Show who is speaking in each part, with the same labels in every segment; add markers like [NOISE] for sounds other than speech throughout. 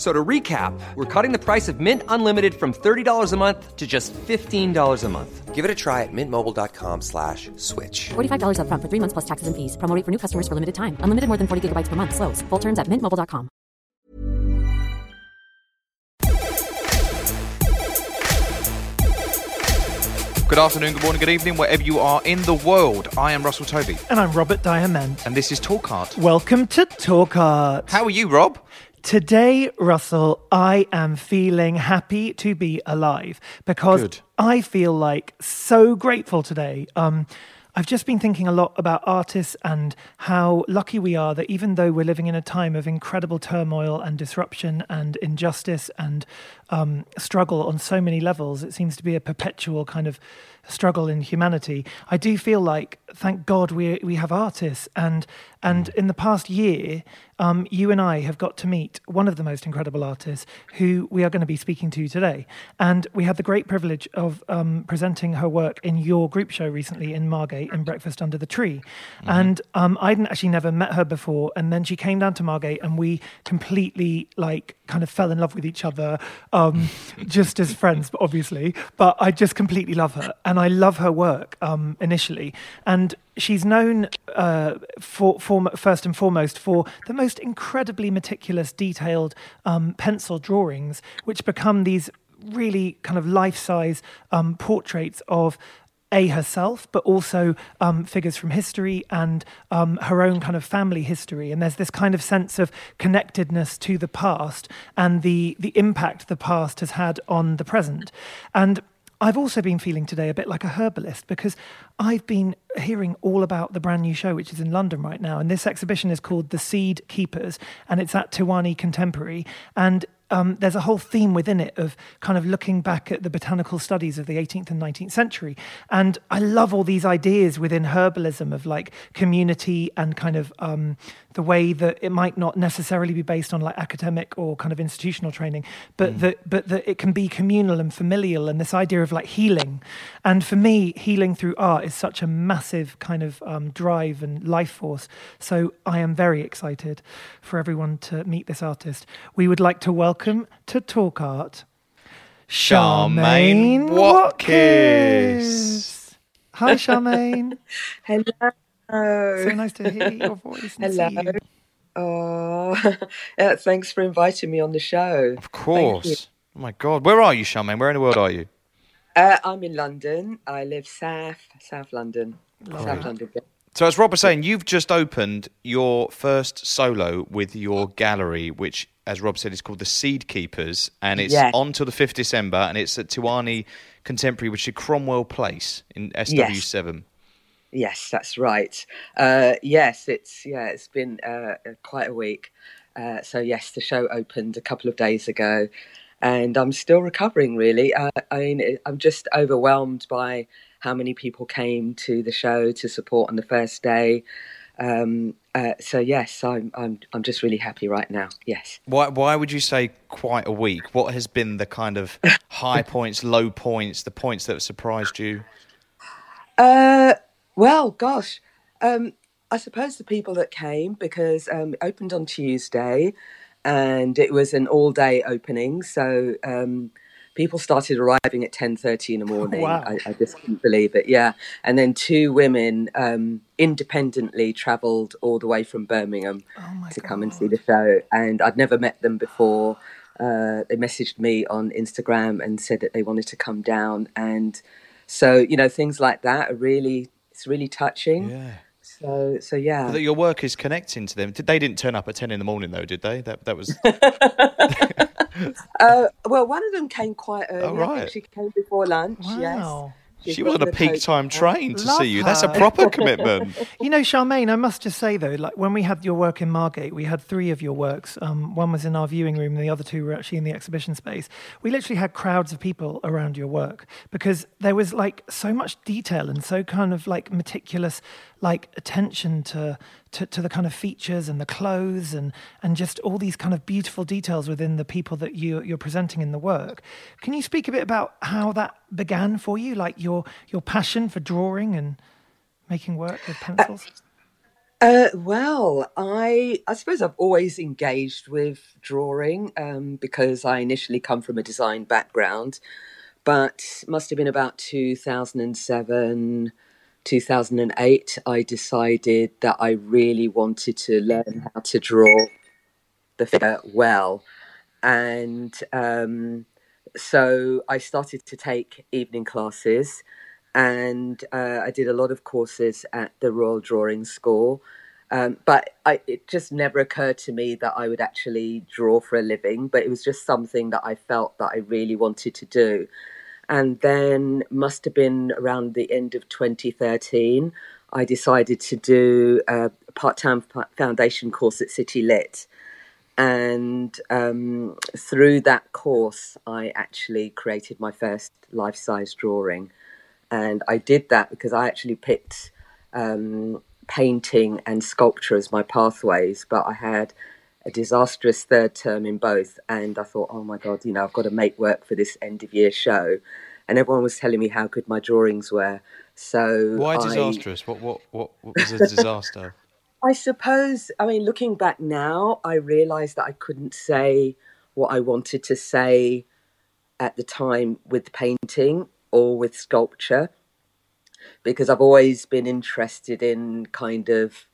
Speaker 1: So to recap, we're cutting the price of Mint Unlimited from $30 a month to just $15 a month.
Speaker 2: Give it a try at mintmobile.com slash switch.
Speaker 3: $45 up front for three months plus taxes and fees. Promo rate for new customers for limited time. Unlimited more than 40 gigabytes per month. Slows. Full terms at mintmobile.com.
Speaker 4: Good afternoon, good morning, good evening, wherever you are in the world. I am Russell Tovey,
Speaker 5: And I'm Robert Diament.
Speaker 4: and this is Talk Art.
Speaker 5: Welcome to Talk Art.
Speaker 4: How are you, Rob?
Speaker 5: Today, Russell, I am feeling happy to be alive because
Speaker 4: Good.
Speaker 5: I feel like so grateful today. Um, I've just been thinking a lot about artists and how lucky we are that even though we're living in a time of incredible turmoil and disruption and injustice and um, struggle on so many levels, it seems to be a perpetual kind of struggle in humanity. I do feel like, thank God, we we have artists, and and in the past year, um, you and I have got to meet one of the most incredible artists who we are going to be speaking to today, and we had the great privilege of um, presenting her work in your group show recently in Margate in Breakfast Under the Tree, and um, I'd actually never met her before, and then she came down to Margate, and we completely like kind of fell in love with each other, um, [LAUGHS] just as friends, but obviously. But I just completely love her, and I love her work um, initially. And she's known uh, for, for first and foremost for the most incredibly meticulous, detailed um, pencil drawings, which become these really kind of life-size um, portraits of a herself, but also um, figures from history and um, her own kind of family history. And there's this kind of sense of connectedness to the past and the the impact the past has had on the present. And I've also been feeling today a bit like a herbalist because I've been hearing all about the brand new show, which is in London right now. And this exhibition is called The Seed Keepers, and it's at Tiwani Contemporary. And um, there's a whole theme within it of kind of looking back at the botanical studies of the 18th and 19th century. And I love all these ideas within herbalism of like community and kind of um, the way that it might not necessarily be based on like academic or kind of institutional training, but that but that it can be communal and familial and this idea of like healing. And for me, healing through art is such a massive kind of um, drive and life force. So I am very excited for everyone to meet this artist. We would like to welcome to Talk Art,
Speaker 4: Charmaine
Speaker 5: Charmaine
Speaker 4: Watkiss.
Speaker 5: Watkiss. Hi, Charmaine. [LAUGHS]
Speaker 6: Hello.
Speaker 5: so nice to hear your voice. And
Speaker 6: Hello.
Speaker 5: See you.
Speaker 6: Oh, [LAUGHS] yeah, thanks for inviting me on the show.
Speaker 4: Of course. Oh my God. Where are you, Charmaine? Where in the world are you?
Speaker 6: Uh, I'm in London. I live south, South London. South London.
Speaker 4: So, as Rob was saying, you've just opened your first solo with your gallery, which, as Rob said, is called The Seed Keepers, and it's
Speaker 6: Yeah.
Speaker 4: on till the 5th December, and it's at Tiwani Contemporary, which is Cromwell Place in SW7.
Speaker 6: Yes, that's right. Uh, yes, it's yeah, it's been uh, quite a week. Uh, so yes, the show opened a couple of days ago, and I'm still recovering. Really, uh, I mean, I'm just overwhelmed by how many people came to the show to support on the first day. Um, uh, so yes, I'm I'm I'm just really happy right now. Yes.
Speaker 4: Why, why would you say quite a week? What has been the kind of high [LAUGHS] points, low points, the points that have surprised you?
Speaker 6: Uh, well, gosh, um, I suppose the people that came because um, it opened on Tuesday, and it was an all-day opening. So um, people started arriving at ten thirty in the [LAUGHS] morning.
Speaker 5: Wow.
Speaker 6: I, I just couldn't believe it. Yeah, and then two women um, independently travelled all the way from Birmingham
Speaker 5: Oh
Speaker 6: to come and see the show, and I'd never met them before. uh, they messaged me on Instagram and said that they wanted to come down, and so you know things like that are really it's really touching.
Speaker 4: Yeah.
Speaker 6: So so yeah.
Speaker 4: That your work is connecting to them. Did- They didn't turn up at ten in the morning though, did they? That that was [LAUGHS] [LAUGHS]
Speaker 6: Uh, well, one of them came quite early.
Speaker 4: Oh,
Speaker 6: I
Speaker 4: right.
Speaker 6: think she came before lunch.
Speaker 5: Wow.
Speaker 6: Yes. She's
Speaker 4: she was on a peak time train to
Speaker 5: Love
Speaker 4: see you. That's a proper [LAUGHS] commitment.
Speaker 5: You know, Charmaine, I must just say though, like when we had your work in Margate, we had three of your works. Um, one was in our viewing room, and the other two were actually in the exhibition space. We literally had crowds of people around your work because there was like so much detail and so kind of like meticulous, like attention to to, to the kind of features and the clothes and and just all these kind of beautiful details within the people that you you're presenting in the work. Can you speak a bit about how that began for you, like your your passion for drawing and making work with pencils?
Speaker 6: Uh, well, I I suppose I've always engaged with drawing um, because I initially come from a design background, but must have been about two thousand and seven. 2008, I decided that I really wanted to learn how to draw the figure well. And um, so I started to take evening classes and uh, I did a lot of courses at the Royal Drawing School. Um, but I, it just never occurred to me that I would actually draw for a living, but it was just something that I felt that I really wanted to do. And then, must have been around the end of 2013, I decided to do a part time foundation course at City Lit. And um, through that course, I actually created my first life size drawing. And I did that because I actually picked um, painting and sculpture as my pathways, but I had a disastrous third term in both. And I thought, oh my God, you know, I've got to make work for this end of year show. And everyone was telling me how good my drawings were. So
Speaker 4: Why
Speaker 6: I-
Speaker 4: disastrous? What what what, what was a disaster? [LAUGHS]
Speaker 6: I suppose, I mean, looking back now, I realised that I couldn't say what I wanted to say at the time with painting or with sculpture because I've always been interested in kind of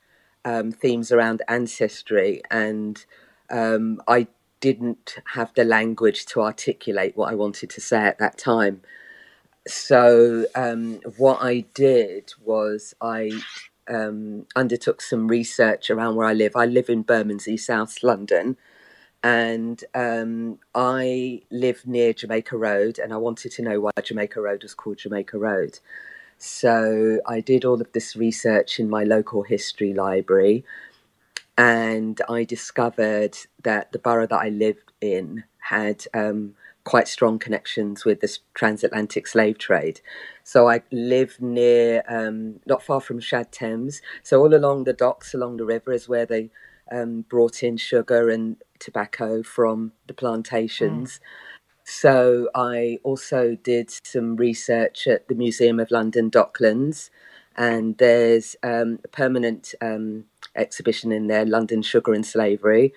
Speaker 6: um, themes around ancestry and um, I didn't have the language to articulate what I wanted to say at that time. So, um, what I did was I um, undertook some research around where I live. I live in Bermondsey, South London, and um, I live near Jamaica Road, and I wanted to know why Jamaica Road was called Jamaica Road. So I did all of this research in my local history library, and I discovered that the borough that I lived in had um, quite strong connections with the transatlantic slave trade. So I live near, um, not far from Shad Thames. So all along the docks, along the river, is where they um, brought in sugar and tobacco from the plantations. So I also did some research at the Museum of London Docklands, and there's um, a permanent um, exhibition in there, London Sugar and Slavery.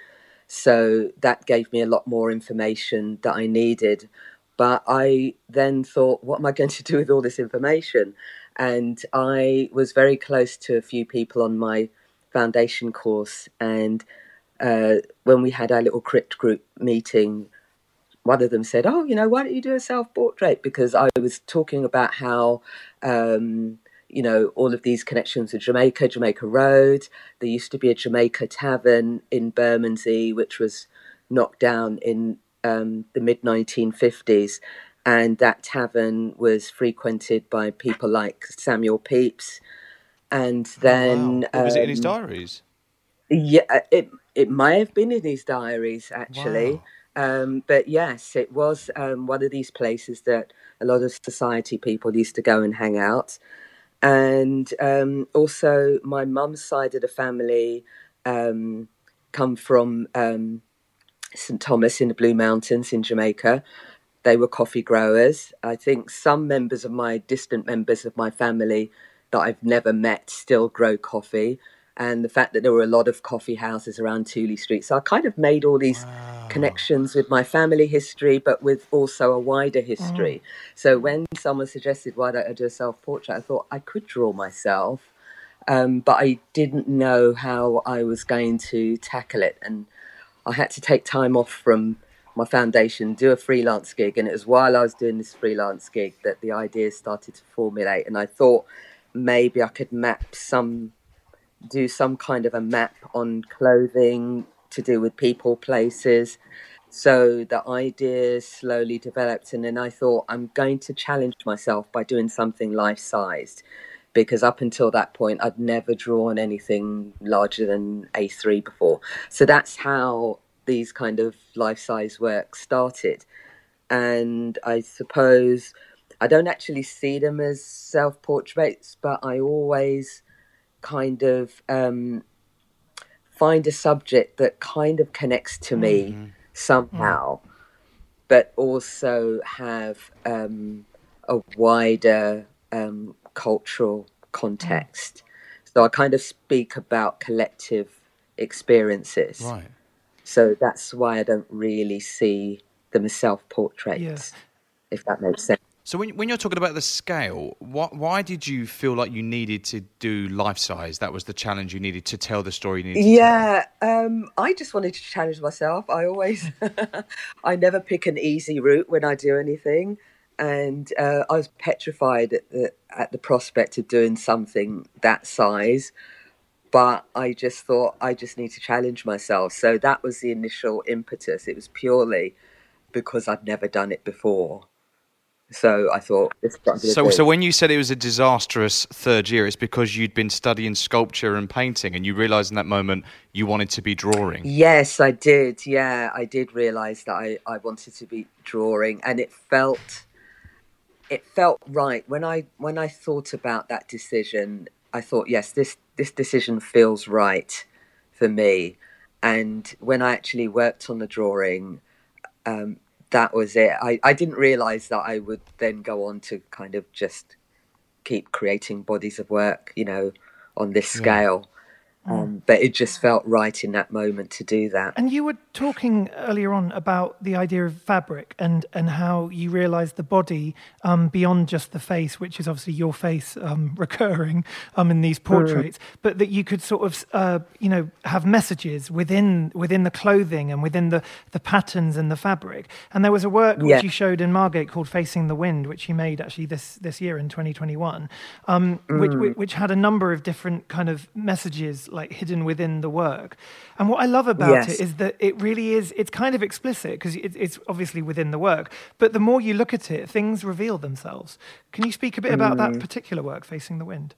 Speaker 6: So that gave me a lot more information that I needed. But I then thought, what am I going [LAUGHS] to do with all this information? And I was very close to a few people on my foundation course. And uh, when we had our little crypt group meeting, one of them said, "Oh, you know, why don't you do a self-portrait?" Because I was talking about how, um, you know, all of these connections with Jamaica, Jamaica Road. There used to be a Jamaica tavern in Bermondsey, which was knocked down in um, the mid 1950s, and that tavern was frequented by people like Samuel Pepys. And then,
Speaker 4: Wow. was it in his
Speaker 6: um,
Speaker 4: diaries?
Speaker 6: yeah, it it may have been in his diaries actually.
Speaker 4: Wow.
Speaker 6: Um, but yes, it was um, one of these places that a lot of society people used to go and hang out. And um, also, my mum's side of the family um, come from um, St Thomas in the Blue Mountains in Jamaica. They were coffee growers. I think some members of my distant members of my family that I've never met still grow coffee. And the fact that there were a lot of coffee houses around Tooley Street. So I kind of made all these connections with my family history, but with also a wider history. So when someone suggested, why don't I do a self portrait? I thought I could draw myself, um, but I didn't know how I was going to tackle it. And I had to take time off from my foundation, do a freelance gig. And it was while I was doing this freelance gig that the ideas started to formulate. And I thought maybe I could map some, do some kind of a map on clothing to do with people, places. So the ideas slowly developed. And then I thought, I'm going to challenge myself by doing something life sized. Because up until that point, I'd never drawn anything larger than A3 before. So that's how these kind of life size works started. And I suppose I don't actually see them as self portraits, but I always kind of um, find a subject that kind of connects to me mm-hmm. somehow, mm. but also have um, a wider um, cultural context. Mm. So I kind of speak about collective experiences.
Speaker 4: Right.
Speaker 6: So that's why I don't really see them as self portraits, yeah. if that makes sense.
Speaker 4: So when, when you're talking about the scale, what, why did you feel like you needed to do life size? That was the challenge you needed to tell the story. You needed
Speaker 6: yeah, um, I just wanted to challenge myself. I always, [LAUGHS] I never pick an easy route when I do anything, and uh, I was petrified at the, at the prospect of doing something that size but I just thought I just need to challenge myself. So that was the initial impetus. It was purely because I'd never done it before. So I thought
Speaker 4: So, so when you said it was a disastrous third year, it's because you'd been studying sculpture and painting, and you realised in that moment you wanted to be drawing.
Speaker 6: Yes, I did. Yeah, I did realise that I, I wanted to be drawing, and it felt it felt right when I when I thought about that decision. I thought, yes, this this decision feels right for me. And when I actually worked on the drawing, um, that was it. I, I didn't realize that I would then go on to kind of just keep creating bodies of work, you know, on this scale. Mm. Um, but it just felt right in that moment to do that.
Speaker 5: And you were talking earlier on about the idea of fabric and, and how you realised the body um, beyond just the face, which is obviously your face um, [LAUGHS] recurring um, in these portraits, mm. but that you could sort of uh, you know have messages within within the clothing and within the, the patterns and the fabric. And there was a work yeah. which you showed in Margate called Facing the Wind, which you made actually this this year in 2021, um, mm. which, which had a number of different kind of messages like hidden within the work. And what I love about yes. it is that it really is, it's kind of explicit because it, it's obviously within the work. But the more you look at it, things reveal themselves. Can you speak a bit about that mm. particular work, Facing the Wind?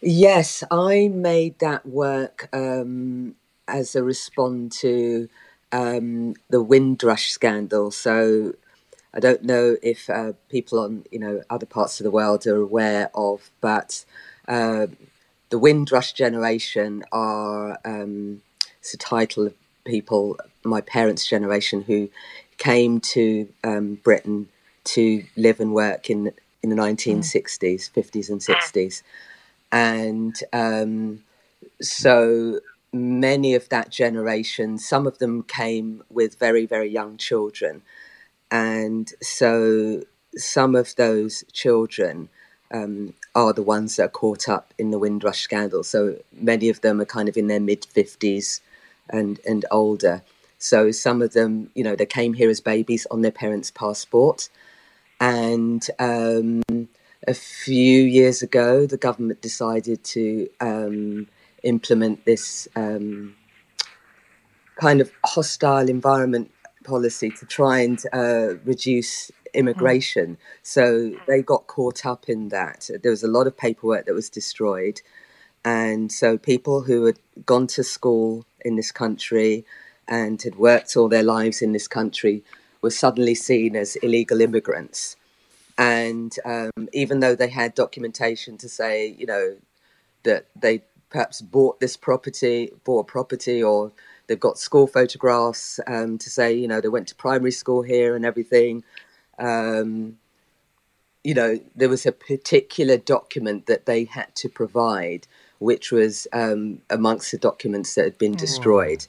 Speaker 6: Yes, I made that work um, as a response to um, the Windrush scandal. So I don't know if uh, people on you know other parts of the world are aware of, but uh, the Windrush generation are um, it's a title of people, my parents' generation, who came to um, Britain to live and work in in the 1960s, 50s, and 60s, and um, so many of that generation, some of them came with very very young children, and so some of those children um, are the ones that are caught up in the Windrush scandal. So many of them are kind of in their mid 50s and, and older. So some of them, you know, they came here as babies on their parents' passport. And um, a few years ago, the government decided to um, implement this um, kind of hostile environment policy to try and uh, reduce immigration. Mm. So they got caught up in that. There was a lot of paperwork that was destroyed. And so people who had gone to school in this country and had worked all their lives in this country were suddenly seen as illegal immigrants. And um, even though they had documentation to say, you know, that they perhaps bought this property, bought a property, or they've got school photographs um, to say, you know, they went to primary school here and everything, um, you know, there was a particular document that they had to provide, which was um, amongst the documents that had been destroyed.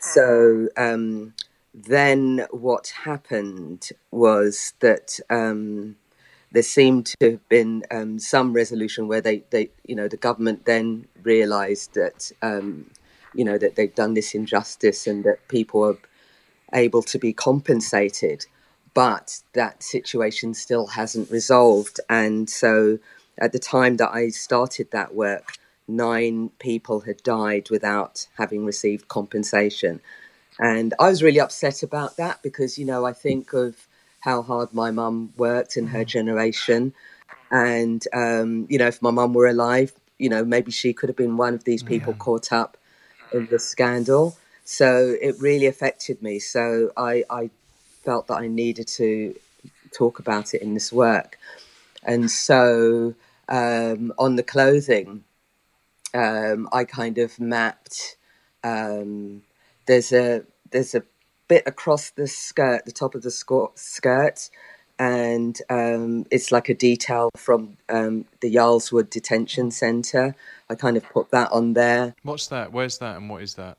Speaker 6: So um, then what happened was that um, there seemed to have been um, some resolution where they, they, you know, the government then realised that, um, you know, that they'd done this injustice and that people are able to be compensated, but that situation still hasn't resolved. And so at the time that I started that work, nine people had died without having received compensation. And I was really upset about that because, you know, I think of how hard my mum worked in her generation. And, um, you know, if my mum were alive, you know, maybe she could have been one of these people yeah. caught up in the scandal. So it really affected me. So I, I felt that I needed to talk about it in this work. And so um, on the clothing, um, I kind of mapped. Um, there's a there's a bit across the skirt, the top of the skirt, and um, it's like a detail from um, the Yarl's Wood Detention Centre. I kind of put that on there.
Speaker 7: What's that? Where's that? And what is that?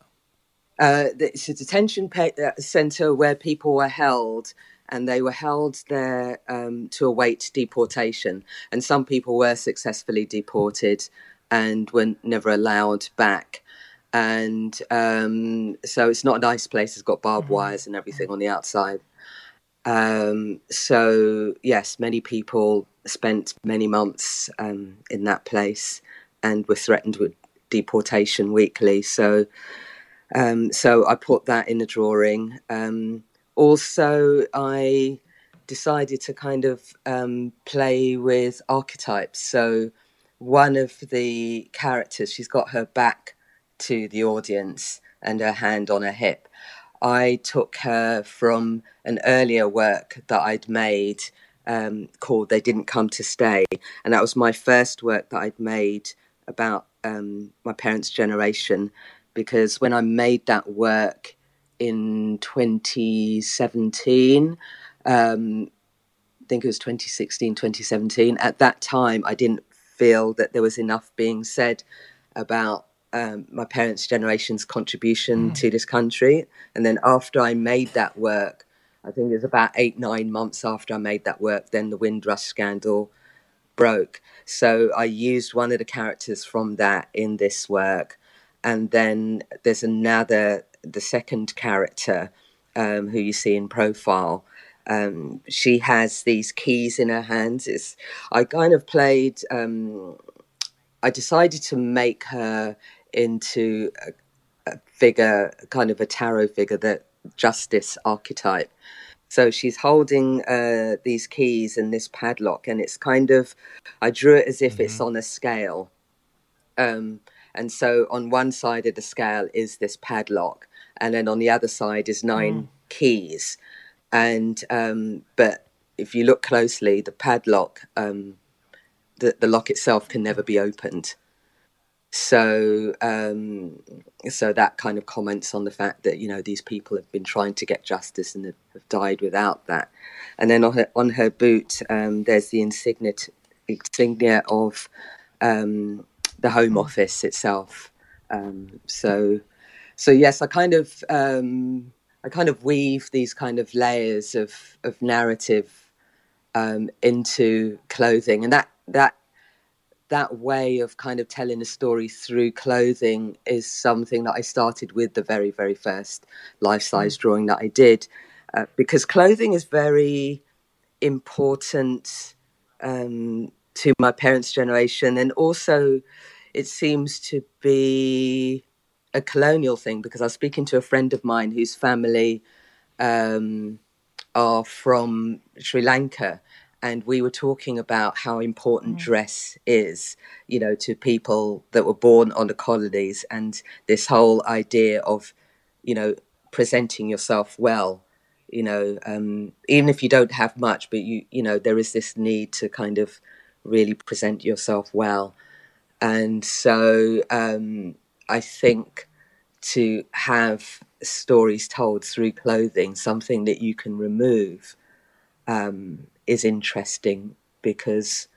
Speaker 6: Uh, it's a detention pe- uh, centre where people were held and they were held there um, to await deportation. And some people were successfully deported and were never allowed back. And um, so it's not a nice place. It's got barbed mm-hmm. wires and everything on the outside. Um, so, yes, many people spent many months um, in that place and were threatened with deportation weekly. So, um, so I put that in a drawing. Um, also, I decided to kind of um, play with archetypes. So, one of the characters, she's got her back to the audience and her hand on her hip. I took her from an earlier work that I'd made um, called They Didn't Come to Stay. And that was my first work that I'd made about um, my parents' generation. Because when I made that work in 2017, um, I think it was 2016, 2017, at that time I didn't feel that there was enough being said about um, my parents' generation's contribution mm. to this country. And then after I made that work, I think it was about eight, nine months after I made that work, then the Windrush scandal broke. So I used one of the characters from that in this work. And then there's another, the second character um, who you see in profile. Um, she has these keys in her hands. It's, I kind of played, um, I decided to make her into a, a figure, kind of a tarot figure, that justice archetype. So she's holding uh, these keys and this padlock, and it's kind of, I drew it as if mm-hmm. it's on a scale. Um, and so on one side of the scale is this padlock, and then on the other side is nine mm. keys. And, um, but if you look closely, the padlock, um, the, the lock itself can never be opened. So, um, so that kind of comments on the fact that you know these people have been trying to get justice and have, have died without that. And then on her, on her boot, um, there's the insignia insignia of um, the Home Office itself. Um, so, so yes, I kind of um, I kind of weave these kind of layers of of narrative um, into clothing, and that that that way of kind of telling a story through clothing is something that I started with the very, very first life size mm. drawing that I did, uh, because clothing is very important um, to my parents' generation, and also it seems to be a colonial thing because I was speaking to a friend of mine whose family um, are from Sri Lanka and we were talking about how important mm. dress is, you know, to people that were born on the colonies, and this whole idea of, you know, presenting yourself well, you know, um, even if you don't have much, but you, you know, there is this need to kind of really present yourself well, and so um, I think to have stories told through clothing, something that you can remove. Um, is interesting because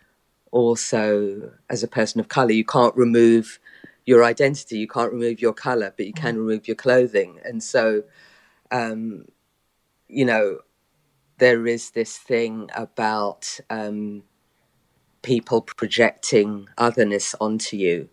Speaker 6: also as a person of color you can't remove your identity you can't remove your color but you can mm. remove your clothing and so um, you know there is this thing about um, people projecting otherness onto you.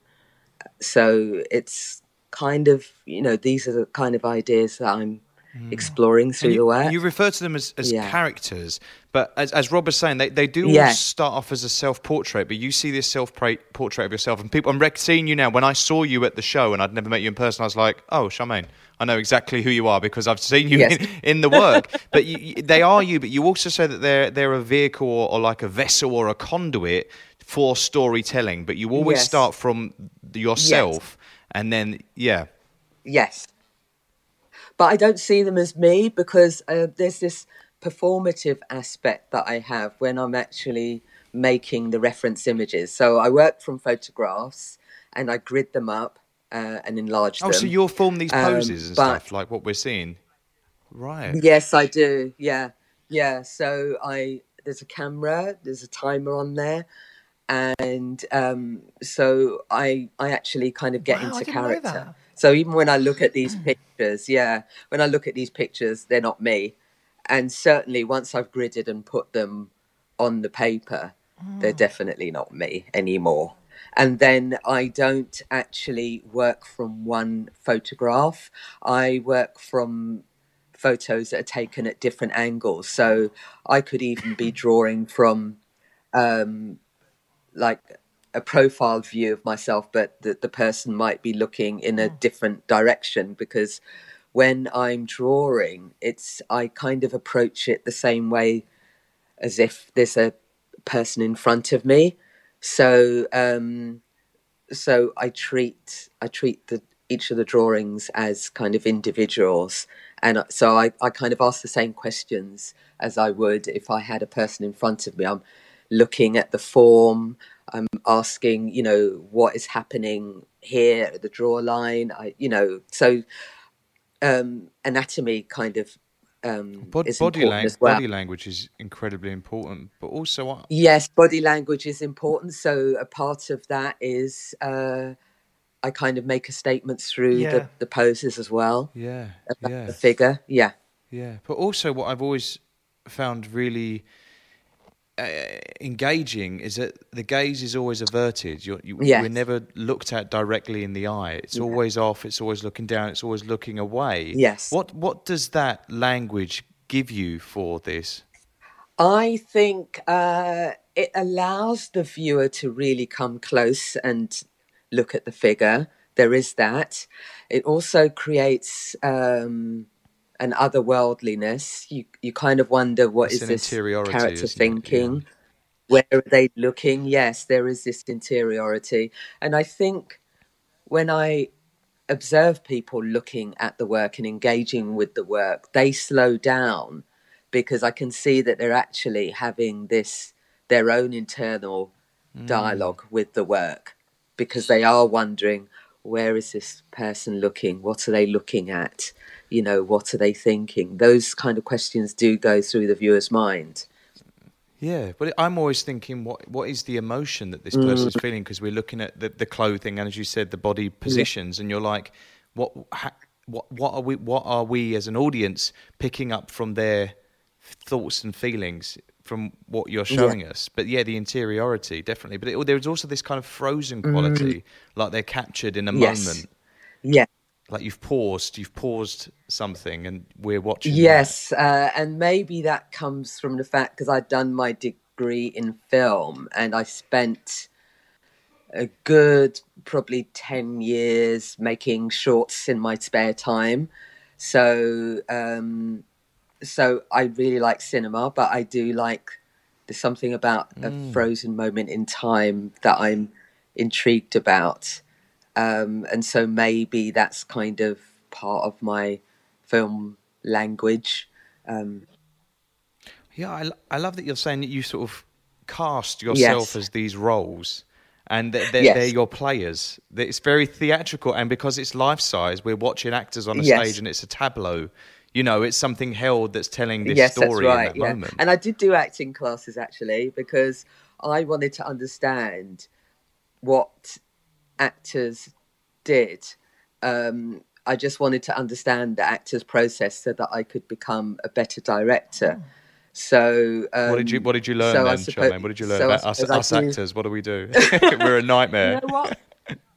Speaker 6: So it's kind of you know these are the kind of ideas that i'm Mm. exploring through
Speaker 4: you,
Speaker 6: the work.
Speaker 4: You refer to them as, as
Speaker 6: Yeah.
Speaker 4: characters, but as, as Rob was saying, they, they do
Speaker 6: Yeah.
Speaker 4: start off as a self portrait, but you see this self portrait of yourself. And people, I'm rec- seeing you now. When I saw you at the show and I'd never met you in person, I was like, oh, Charmaine, I know exactly who you are because I've seen you
Speaker 6: Yes.
Speaker 4: in, in the work. [LAUGHS] but you, you- they are you, but you also say that they're, they're a vehicle or, or like a vessel or a conduit for storytelling, but you always
Speaker 6: Yes.
Speaker 4: start from yourself and then, yeah.
Speaker 6: Yes. But I don't see them as me because uh, there's this performative aspect that I have when I'm actually making the reference images. So I work from photographs and I grid them up uh, and enlarge
Speaker 4: Oh,
Speaker 6: them.
Speaker 4: so you'll form these
Speaker 6: Um,
Speaker 4: poses and
Speaker 6: but-
Speaker 4: stuff like what we're seeing. Right.
Speaker 6: Yes, I do. Yeah, yeah. So I there's a camera, there's a timer on there, and um, so I I actually kind of get
Speaker 5: Wow,
Speaker 6: into character. So even when I look at these pictures, yeah, when I look at these pictures, they're not me, and certainly once I've gridded and put them on the paper, they're definitely not me anymore. And then I don't actually work from one photograph. I work from photos that are taken at different angles. So I could even be [LAUGHS] drawing from um, like a profile view of myself, but that the person might be looking in a different direction because when I'm drawing, it's I kind of approach it the same way as if there's a person in front of me. So um, so I treat I treat the each of the drawings as kind of individuals, and so I, I kind of ask the same questions as I would if I had a person in front of me. I'm looking at the form. I'm asking, you know, what is happening here at the draw line. I, you know, so um, anatomy kind of um,
Speaker 4: body, lang-
Speaker 6: as well.
Speaker 4: body language is incredibly important, but also uh,
Speaker 6: Yes, body language is important. So a part of that is uh, I kind of make a statement through
Speaker 5: Yeah.
Speaker 6: the, the poses as well
Speaker 4: yeah, yeah,
Speaker 6: the figure. Yeah,
Speaker 4: yeah. But also, what I've always found really uh, engaging is that the gaze is always averted. You're, you,
Speaker 6: Yes.
Speaker 4: We're never looked at directly in the eye. It's always off. It's always looking down. It's always looking away.
Speaker 6: Yes.
Speaker 4: What What does that language give you for this?
Speaker 6: I think uh, it allows the viewer to really come close and look at the figure. There is that. It also creates um, an otherworldliness. You you kind of wonder what
Speaker 4: It's
Speaker 6: is this character
Speaker 4: isn't? Yeah.
Speaker 6: thinking? Where are they looking? Yes, there is this interiority, and I think when I observe people looking at the work and engaging with the work, they slow down because I can see that they're actually having this their own internal mm. dialogue with the work because they are wondering where is this person looking? What are they looking at? You know what are they thinking? Those kind of questions do go through the viewer's mind.
Speaker 4: Yeah, but I'm always thinking, what what is the emotion that this
Speaker 6: Mm.
Speaker 4: person's feeling? Because we're looking at the, the clothing and, as you said, the body positions, and you're like, what ha, what what are we what are we as an audience picking up from their thoughts and feelings from what you're showing us? But yeah, the interiority definitely. But it, there's also this kind of frozen quality, like they're captured in a
Speaker 6: Mm. Yes.
Speaker 4: moment.
Speaker 6: yeah
Speaker 4: Like you've paused, you've paused something, and we're watching.
Speaker 6: Yes, uh, and maybe that comes from the fact because I'd done my degree in film and I spent a good probably 10 years making shorts in my spare time. So, um, so I really like cinema, but I do like there's something about a frozen moment in time that I'm intrigued about. Um, and so maybe that's kind of part of my film language. Um,
Speaker 4: Yeah, I, I love that you're saying that you sort of cast yourself
Speaker 6: Yes.
Speaker 4: as these roles and that they're,
Speaker 6: Yes.
Speaker 4: they're your players. It's very theatrical, and because it's life size, we're watching actors on a
Speaker 6: Yes.
Speaker 4: stage and it's a tableau. You know, it's something held that's telling this
Speaker 6: yes, that's
Speaker 4: story
Speaker 6: right.
Speaker 4: in that
Speaker 6: yeah.
Speaker 4: moment.
Speaker 6: And I did do acting classes actually because I wanted to understand what actors did. Um, I just wanted to understand the actor's process so that I could become a better director. So, um,
Speaker 4: what did you What did you learn
Speaker 6: so
Speaker 4: then,
Speaker 6: suppo-
Speaker 4: Charmaine? What did you learn
Speaker 6: so
Speaker 4: about us, us
Speaker 6: do-
Speaker 4: actors? What do we do? [LAUGHS] [LAUGHS] we're a nightmare.
Speaker 6: You know what?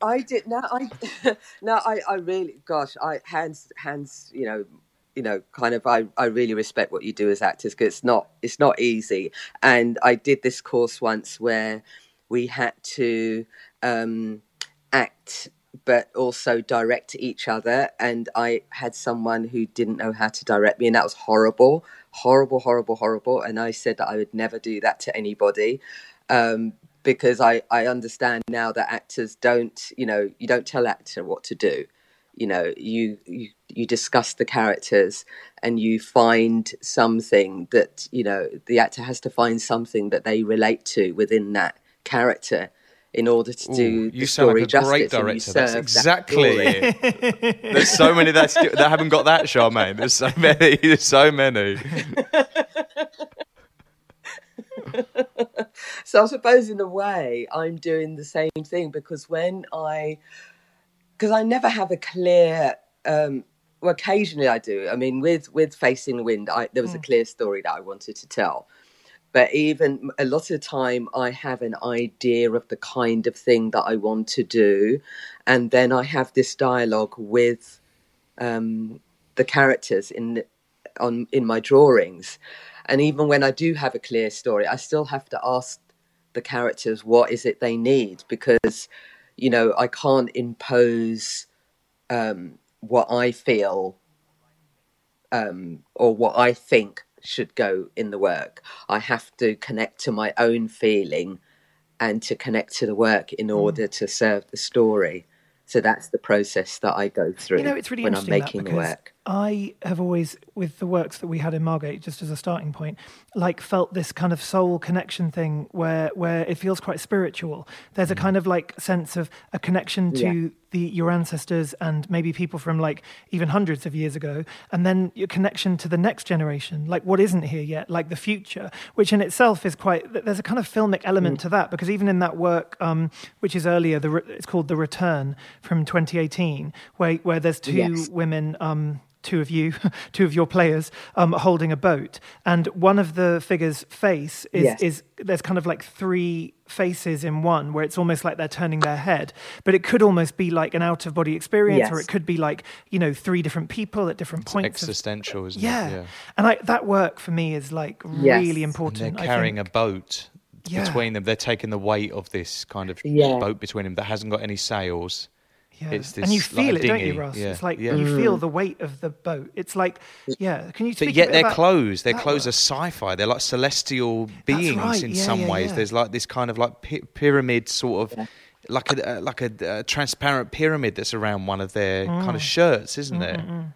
Speaker 6: I did no, I [LAUGHS] no, I, I really, gosh, I hands, hands, you know, you know, kind of, I, I really respect what you do as actors because it's not it's not easy. And I did this course once where we had to um, act but also direct each other. And I had someone who didn't know how to direct me, and that was horrible, horrible, horrible, horrible. And I said that I would never do that to anybody. Um, because I, I understand now that actors don't, you know, you don't tell actor what to do. You know, you, you you discuss the characters and you find something that, you know, the actor has to find something that they relate to within that character in order to do
Speaker 4: Ooh,
Speaker 6: the
Speaker 4: you sound
Speaker 6: story
Speaker 4: like a
Speaker 6: justice.
Speaker 4: great director. That's
Speaker 6: that
Speaker 4: exactly it. [LAUGHS] There's so many that that haven't got that, Charmaine. There's so many. There's so many. [LAUGHS]
Speaker 6: so I suppose in a way I'm doing the same thing because when I, because I never have a clear. Um, well, occasionally I do. I mean, with with Facing the Wind, I, there was a clear story that I wanted to tell. But even a lot of the time, I have an idea of the kind of thing that I want to do, and then I have this dialogue with um, the characters in on in my drawings. And even when I do have a clear story, I still have to ask the characters what is it they need because, you know, I can't impose um, what I feel um, or what I think should go in the work. I have to connect to my own feeling and to connect to the work in order to serve the story. So that's the process that I go through
Speaker 5: You know, it's really
Speaker 6: when I'm making the work.
Speaker 5: I have always, with the works that we had in Margate, just as a starting point, like felt this kind of soul connection thing where where it feels quite spiritual. There's a kind of like sense of a connection to
Speaker 6: Yeah.
Speaker 5: the your ancestors and maybe people from like even hundreds of years ago, and then your connection to the next generation, like what isn't here yet, like the future, which in itself is quite. There's a kind of filmic element to that because even in that work, um, which is earlier, the it's called The Return from 2018, where where there's two
Speaker 6: Yes.
Speaker 5: women. Um, two of you, [LAUGHS] two of your players, um, holding a boat, and one of the figures' face is
Speaker 6: Yes.
Speaker 5: is there's kind of like three faces in one, where it's almost like they're turning their head, but it could almost be like an out of body experience, or it could be like you know three different people at different points. of-
Speaker 4: Existential, isn't
Speaker 5: yeah.
Speaker 4: it? Yeah.
Speaker 5: and I, that work for me is like
Speaker 6: Yes.
Speaker 5: really
Speaker 6: And
Speaker 4: And
Speaker 5: important.
Speaker 4: they're
Speaker 5: I
Speaker 4: carrying
Speaker 5: think.
Speaker 4: a boat
Speaker 5: Yeah.
Speaker 4: between them. They're taking the weight of this kind of
Speaker 6: Yeah.
Speaker 4: boat between them that hasn't got any sails.
Speaker 5: Yeah.
Speaker 4: It's
Speaker 5: and you
Speaker 4: this, like,
Speaker 5: feel
Speaker 4: a
Speaker 5: it, don't you,
Speaker 4: dinghy.
Speaker 5: Ross?
Speaker 4: Yeah.
Speaker 5: It's like
Speaker 4: Yeah.
Speaker 5: you
Speaker 6: Mm.
Speaker 5: feel the weight of the boat. It's like, yeah. Can you speak?
Speaker 4: But
Speaker 5: a
Speaker 4: yet
Speaker 5: bit
Speaker 4: their
Speaker 5: about
Speaker 4: clothes, their clothes
Speaker 5: work?
Speaker 4: are sci-fi. They're like celestial beings
Speaker 5: right,
Speaker 4: in
Speaker 5: yeah,
Speaker 4: some
Speaker 5: yeah,
Speaker 4: ways.
Speaker 5: yeah.
Speaker 4: There's like this kind of like pi- pyramid sort of, like a uh, like a uh, transparent pyramid that's around one of their
Speaker 5: Mm.
Speaker 4: kind of shirts, isn't there?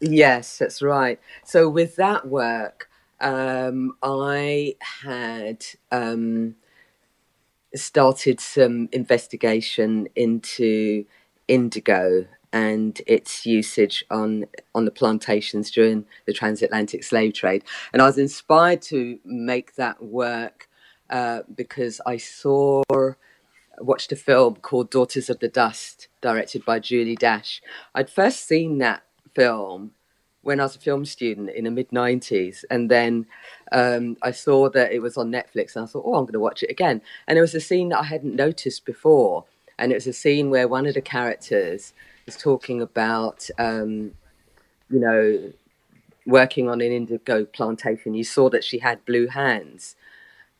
Speaker 6: Yes, that's right. So with that work, um, I had um, started some investigation into indigo and its usage on on the plantations during the transatlantic slave trade, and I was inspired to make that work uh, because I saw watched a film called Daughters of the Dust, directed by Julie Dash. I'd first seen that film when I was a film student in the mid 90s. And then um, I saw that it was on Netflix and I thought, oh, I'm going to watch it again. And it was a scene that I hadn't noticed before. And it was a scene where one of the characters is talking about, um, you know, working on an indigo plantation. You saw that she had blue hands.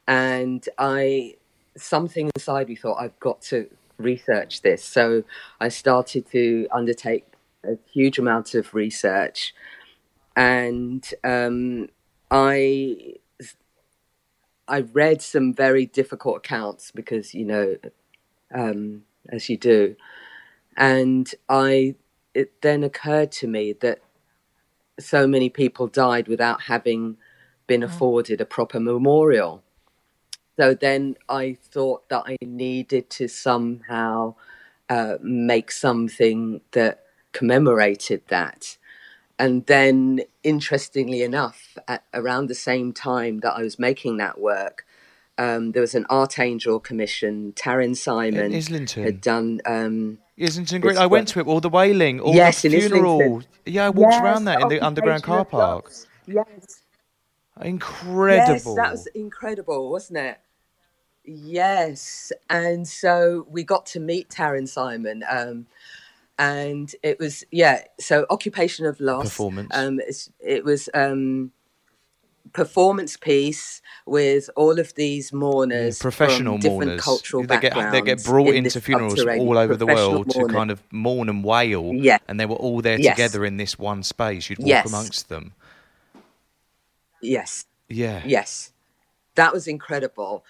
Speaker 6: And I, something inside me thought, I've got to research this. So I started to undertake a huge amount of research. And um, I, I read some very difficult accounts because, you know, um, as you do. And I, it then occurred to me that so many people died without having been afforded a proper memorial. So then I thought that I needed to somehow uh, make something that commemorated that. And then, interestingly enough, at around the same time that I was making that work, um, there was an Artangel commission. Taryn Simon
Speaker 4: Islington.
Speaker 6: had done. Um,
Speaker 4: Islington Great. I went to it. All the wailing, all
Speaker 6: Yes,
Speaker 4: the
Speaker 6: in Islington.
Speaker 4: funeral. Yeah, I walked
Speaker 6: Yes,
Speaker 4: around that in the underground car park.
Speaker 6: Yes,
Speaker 4: Incredible.
Speaker 6: Yes, that was incredible, wasn't it? Yes, and so we got to meet Taryn Simon, um, and it was yeah. So occupation of loss
Speaker 4: Performance.
Speaker 6: Um, it's, it was um, performance piece with all of these mourners,
Speaker 4: Yeah, professional
Speaker 6: from different
Speaker 4: mourners.
Speaker 6: cultural
Speaker 4: they get
Speaker 6: backgrounds.
Speaker 4: they get brought
Speaker 6: in
Speaker 4: into funerals all over the world to kind of mourn and wail.
Speaker 6: Yeah.
Speaker 4: And they were all there
Speaker 6: Yes.
Speaker 4: together in this one space. You'd walk
Speaker 6: Yes.
Speaker 4: amongst them.
Speaker 6: yes.
Speaker 4: Yeah.
Speaker 6: Yes, that was incredible.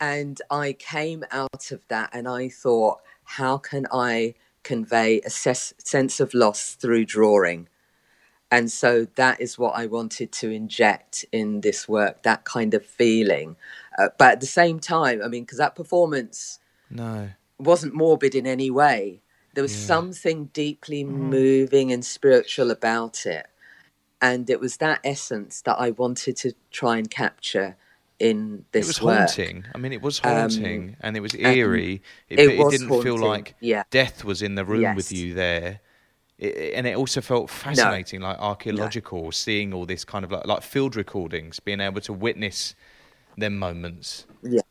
Speaker 6: And I came out of that and I thought, how can I convey a ses- sense of loss through drawing? And so that is what I wanted to inject in this work, that kind of feeling. Uh, but at the same time, I mean, because that performance
Speaker 4: No.
Speaker 6: wasn't morbid in any way. There was something deeply moving and spiritual about it. And it was that essence that I wanted to try and capture in this
Speaker 4: It was
Speaker 6: work.
Speaker 4: haunting. I mean, it was haunting, and it was
Speaker 6: um,
Speaker 4: eerie. It,
Speaker 6: it
Speaker 4: it didn't feel like
Speaker 6: yeah.
Speaker 4: death was in the room with you there. It, and it also felt fascinating, like archaeological, seeing all this kind of like, like field recordings, being able to witness them moments.
Speaker 6: Yeah.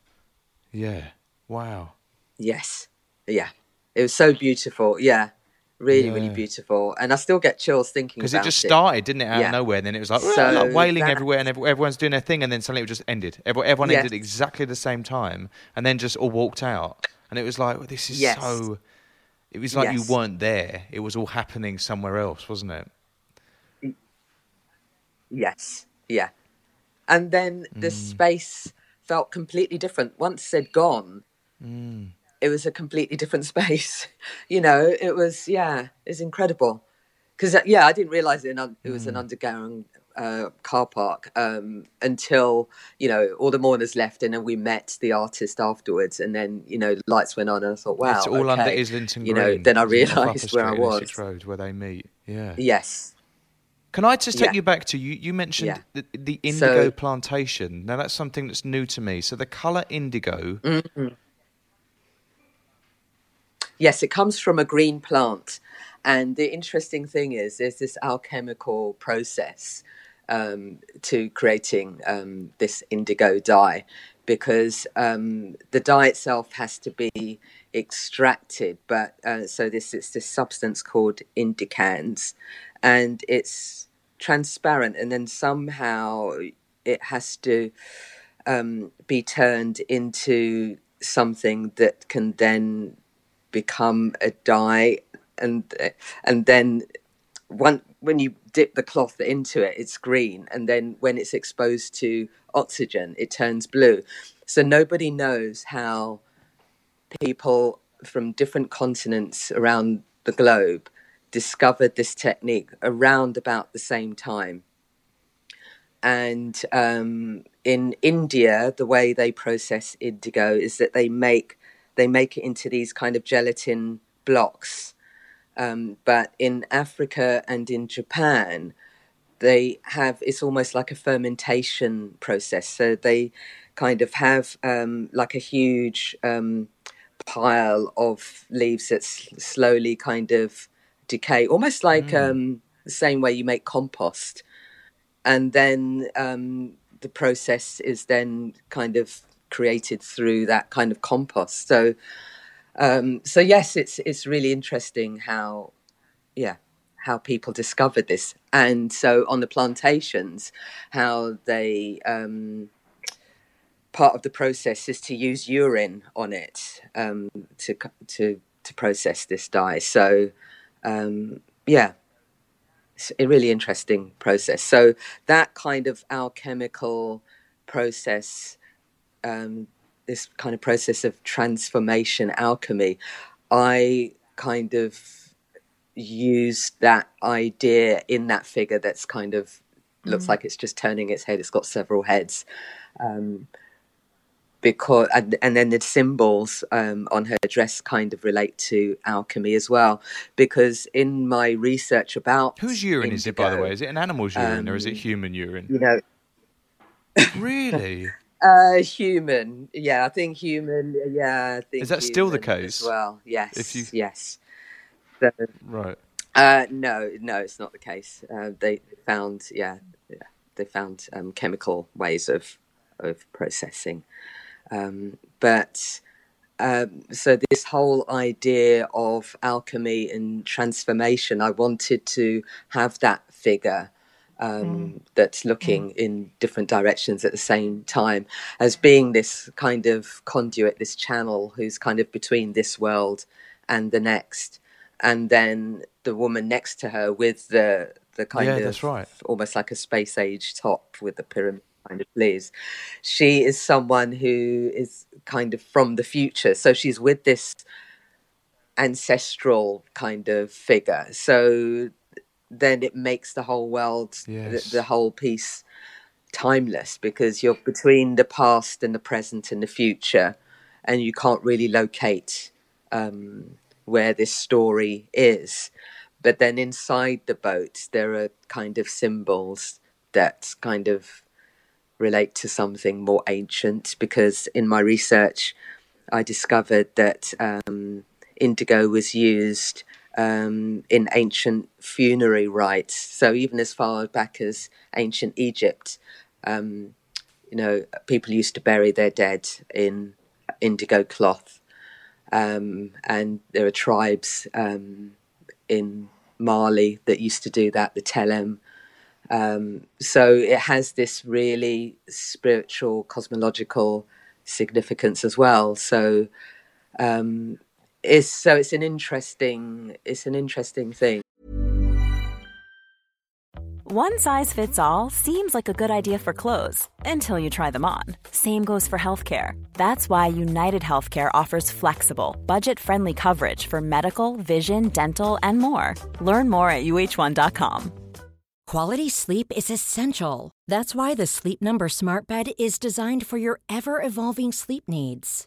Speaker 4: Yeah. Wow.
Speaker 6: Yes. Yeah. It was so beautiful. Yeah. Really, really beautiful. And I still get chills thinking
Speaker 4: Because
Speaker 6: about
Speaker 4: it just started, didn't it, out
Speaker 6: Yeah.
Speaker 4: of nowhere? And then it was like,
Speaker 6: So
Speaker 4: like wailing
Speaker 6: that-
Speaker 4: everywhere, and everyone's doing their thing, and then suddenly it just ended. Everyone, everyone
Speaker 6: Yes.
Speaker 4: ended exactly the same time, and then just all walked out. And it was like, well, this is
Speaker 6: Yes.
Speaker 4: so. It was like
Speaker 6: Yes.
Speaker 4: you weren't there. It was all happening somewhere else, wasn't it?
Speaker 6: Yes, yeah. And then the
Speaker 4: Mm.
Speaker 6: space felt completely different. Once they'd gone,
Speaker 4: Mm.
Speaker 6: It was a completely different [LAUGHS] space. you know, it was, yeah, it was incredible. Because, yeah, I didn't realize it, un- it was an
Speaker 4: Mm.
Speaker 6: underground uh, car park um, until, you know, all the mourners left and then we met the artist afterwards. And then, you know, lights went on and I thought, wow.
Speaker 4: it's all under
Speaker 6: okay.
Speaker 4: Islington
Speaker 6: You
Speaker 4: Green.
Speaker 6: know, then I
Speaker 4: isn't it, off Upper
Speaker 6: realised where I was.
Speaker 4: Essex Road, where they meet. Yeah.
Speaker 6: Yes.
Speaker 4: Can I just take
Speaker 6: Yeah.
Speaker 4: you back to you? You mentioned
Speaker 6: Yeah.
Speaker 4: the, the indigo
Speaker 6: So-
Speaker 4: plantation. Now that's something that's new to me. So the color indigo.
Speaker 6: Mm. Yes, it comes from a green plant. And the interesting thing is, there's this alchemical process um, to creating um, this indigo dye because um, the dye itself has to be extracted. But uh, so this it's this substance called indicans, and it's transparent, and then somehow it has to um, be turned into something that can then become a dye and and then one, when you dip the cloth into it it's green. And then when it's exposed to oxygen it turns blue. So nobody knows how people from different continents around the globe discovered this technique around about the same time. And um, in India, the way they process indigo is that they make they make it into these kind of gelatin blocks. Um, but in Africa and in Japan, they have it's almost like a fermentation process. So they kind of have um, like a huge um, pile of leaves that s- slowly kind of decay, almost like um, the same way you make compost and then um, the process is then kind of created through that kind of compost. So, um, so yes, it's it's really interesting how, yeah, how people discovered this, and so on the plantations, how they. Um, Part of the process is to use urine on it um, to to to process this dye. So, um, yeah, it's a really interesting process. So that kind of alchemical process, um, this kind of process of transformation, alchemy, I kind of used that idea in that figure that's kind of looks like it's just turning its head. It's got several heads. Um, because and, and then the symbols um, on her dress kind of relate to alchemy as well because in my research about
Speaker 4: Whose urine is it, by the way? Is it an animal's urine or is it
Speaker 6: um,
Speaker 4: human
Speaker 6: you
Speaker 4: urine?
Speaker 6: know
Speaker 4: Really? [LAUGHS]
Speaker 6: uh human. Yeah i think human yeah I think
Speaker 4: Is that still the case?
Speaker 6: well. Yes
Speaker 4: If you-
Speaker 6: yes. So,
Speaker 4: Right.
Speaker 6: uh no no it's not the case. Uh, they found yeah, yeah they found um, chemical ways of of processing. Um but um, so this whole idea of alchemy and transformation, I wanted to have that figure um, mm. that's looking mm. in different directions at the same time as being this kind of conduit, this channel who's kind of between this world and the next. And then the woman next to her with the the kind
Speaker 4: yeah,
Speaker 6: of
Speaker 4: that's right.
Speaker 6: almost like a space age top with the pyramid kind of leaves. She is someone who is kind of from the future. So she's with this ancestral kind of figure. So then it makes the whole world, yes. the, the, whole piece timeless because you're between the past and the present and the future, and you can't really locate um, where this story is. But then inside the boat, there are kind of symbols that kind of relate to something more ancient because in my research, I discovered that um, indigo was used um, in ancient funerary rites. So even as far back as ancient Egypt, um, you know, people used to bury their dead in indigo cloth. Um, and there are tribes um, in Mali that used to do that, the Tellem. Um, so it has this really spiritual, cosmological significance as well. So um, it's so it's an interesting it's an interesting thing.
Speaker 8: One size fits all seems like a good idea for clothes until you try them on. Same goes for healthcare. That's why United Healthcare offers flexible, budget friendly coverage for medical, vision, dental, and more. Learn more at uh1.com.
Speaker 9: Quality sleep is essential. That's why the Sleep Number Smart Bed is designed for your ever evolving sleep needs.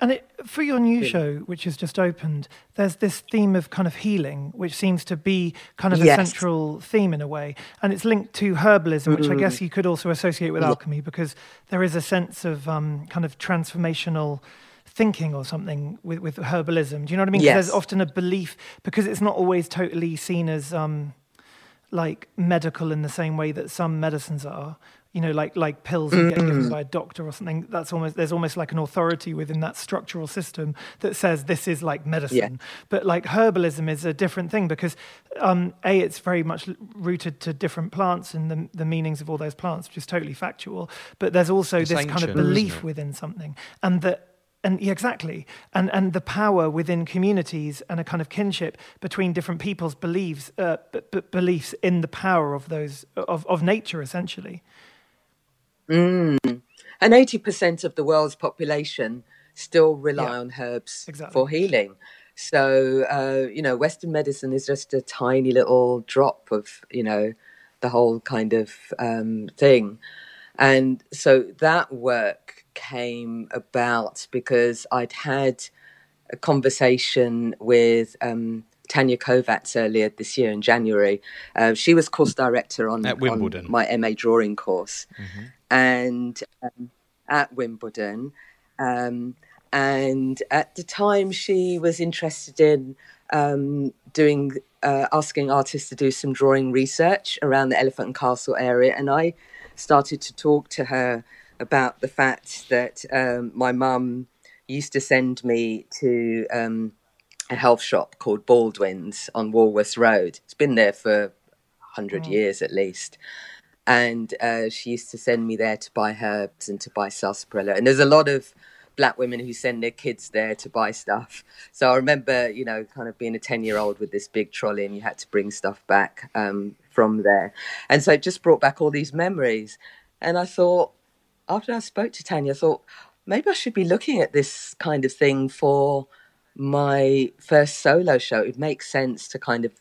Speaker 5: And it, for your new show, which has just opened, there's this theme of kind of healing, which seems to be kind of yes. a central theme in a way, and it's linked to herbalism, which. I guess you could also associate with alchemy, because there is a sense of um, kind of transformational thinking or something with, with herbalism. Do you know what I mean?
Speaker 6: Yes.
Speaker 5: There's often a belief because it's not always totally seen as um, like medical in the same way that some medicines are. You know, like like pills you get given by a doctor or something. That's almost there's almost like an authority within that structural system that says this is like medicine. Yeah. But like herbalism is a different thing because um, a it's very much rooted to different plants and the the meanings of all those plants, which is totally factual. But there's also it's this ancient, kind of belief within something, and that and yeah, exactly and and the power within communities and a kind of kinship between different people's beliefs uh, b- b- beliefs in the power of those of, of nature essentially
Speaker 6: mm. and 80% of the world's population still rely yeah, on herbs exactly. for healing so uh, you know western medicine is just a tiny little drop of you know the whole kind of um, thing and so that work came about because I'd had a conversation with um, Tania Kovats earlier this year in January. Uh, she was course director on,
Speaker 4: at Wimbledon.
Speaker 6: On my MA drawing course, mm-hmm. and um, at Wimbledon. Um, and at the time, she was interested in um, doing, uh, asking artists to do some drawing research around the Elephant and Castle area, and I started to talk to her about the fact that um, my mum used to send me to um, a health shop called Baldwin's on Walworth Road. It's been there for 100 mm. years at least. And uh, she used to send me there to buy herbs and to buy sarsaparilla. And there's a lot of black women who send their kids there to buy stuff. So I remember, you know, kind of being a 10 year old with this big trolley and you had to bring stuff back um, from there. And so it just brought back all these memories. And I thought, after I spoke to Tania, I thought maybe I should be looking at this kind of thing for my first solo show. It makes sense to kind of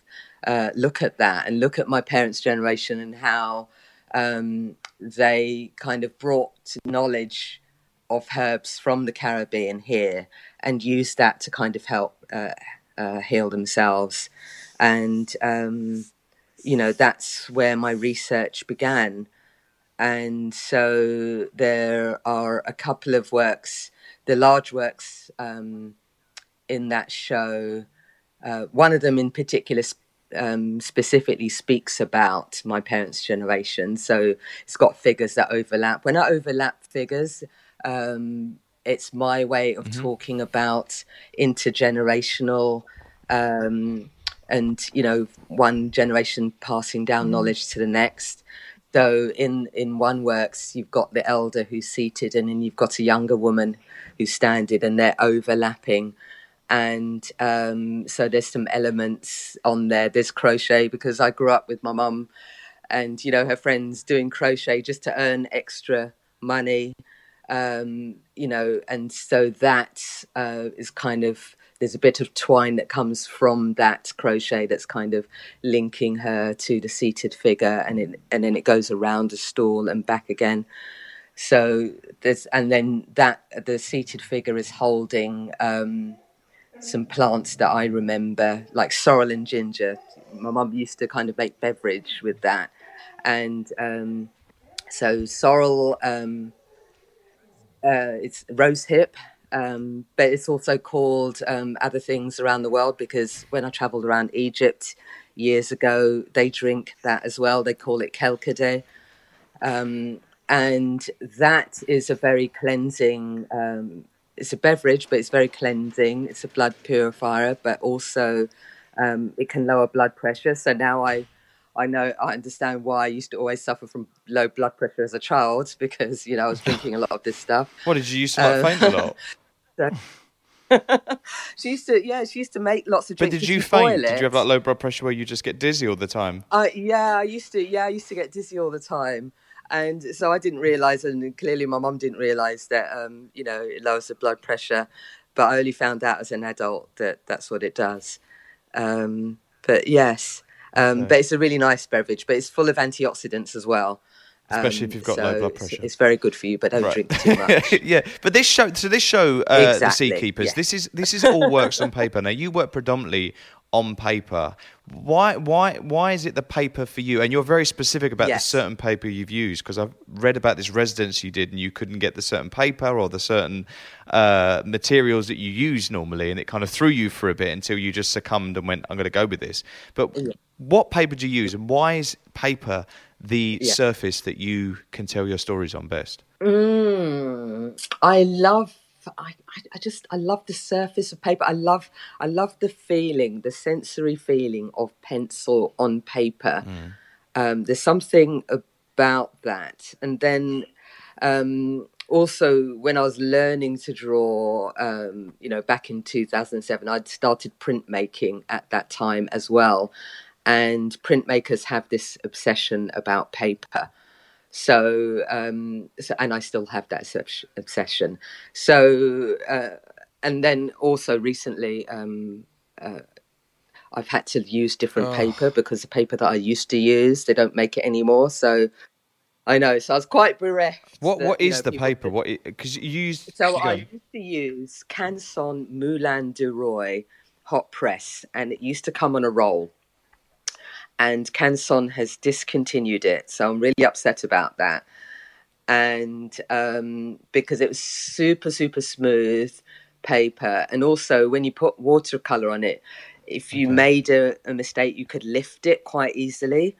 Speaker 6: uh, look at that and look at my parents' generation and how um, they kind of brought knowledge of herbs from the Caribbean here and used that to kind of help uh, uh, heal themselves. And, um, you know, that's where my research began. And so there are a couple of works, the large works um, in that show. Uh, one of them in particular um, specifically speaks about my parents' generation. So it's got figures that overlap. When I overlap figures, um, it's my way of mm-hmm. talking about intergenerational um, and you know one generation passing down mm. knowledge to the next. So in in one works, you've got the elder who's seated, and then you've got a younger woman who's standing, and they're overlapping and um, so there's some elements on there. There's crochet because I grew up with my mum, and you know her friends doing crochet just to earn extra money, um, you know, and so that uh, is kind of there's a bit of twine that comes from that crochet that's kind of linking her to the seated figure, and it, and then it goes around the stall and back again. So there's and then that the seated figure is holding. Um, some plants that I remember, like sorrel and ginger. My mum used to kind of make beverage with that, and um, so sorrel. Um, uh, it's rose hip, um, but it's also called um, other things around the world because when I travelled around Egypt years ago, they drink that as well. They call it karkade. Um, and that is a very cleansing um, it's a beverage, but it's very cleansing. It's a blood purifier, but also um, it can lower blood pressure. So now I, I know I understand why I used to always suffer from low blood pressure as a child [LAUGHS] because you know I was drinking a lot of this stuff.
Speaker 4: What did you used to like um, faint a lot? [LAUGHS]
Speaker 6: so, [LAUGHS] she used to, yeah, she used to make lots of drinks.
Speaker 4: But did you faint? Did you have like low blood pressure where you just get dizzy all the time?
Speaker 6: Uh, yeah, I used to. Yeah, I used to get dizzy all the time and so I didn't realize, and clearly my mum didn't realize that um, you know it lowers the blood pressure. But I only found out as an adult that that's what it does. Um, but yes, um, but it's a really nice beverage, but it's full of antioxidants as well.
Speaker 4: Especially if you've got
Speaker 6: so
Speaker 4: low blood pressure,
Speaker 6: it's, it's, very good for you, but don't right. drink too [LAUGHS] much.
Speaker 4: yeah, but this show, so this show, uh, exactly. the Seakeepers, yeah. this is this is all works on paper. Now you work predominantly on paper. Why why why is it the paper for you? And you're very specific about yes. the certain paper you've used because I've read about this residence you did and you couldn't get the certain paper or the certain uh, materials that you use normally, and it kind of threw you for a bit until you just succumbed and went, "I'm going to go with this." But yeah. what paper do you use, and why is paper the yeah. surface that you can tell your stories on best?
Speaker 6: Mm, I love I, I just I love the surface of paper. I love I love the feeling, the sensory feeling of pencil on paper. Mm. Um, there's something about that, and then um, also when I was learning to draw, um, you know, back in 2007, I'd started printmaking at that time as well, and printmakers have this obsession about paper. So, um, so and I still have that obsession. So, uh, and then also recently, um, uh, I've had to use different oh. paper because the paper that I used to use they don't make it anymore. So I know. So I was quite bereft.
Speaker 4: What that, What is know, the paper? What because you used?
Speaker 6: So I used to use Canson Moulin du Roi hot press, and it used to come on a roll and Canson has discontinued it. So I'm really upset about that. And um, because it was super, super smooth paper. And also, when you put watercolor on it, if you okay. made a, a, mistake, you could lift it quite easily.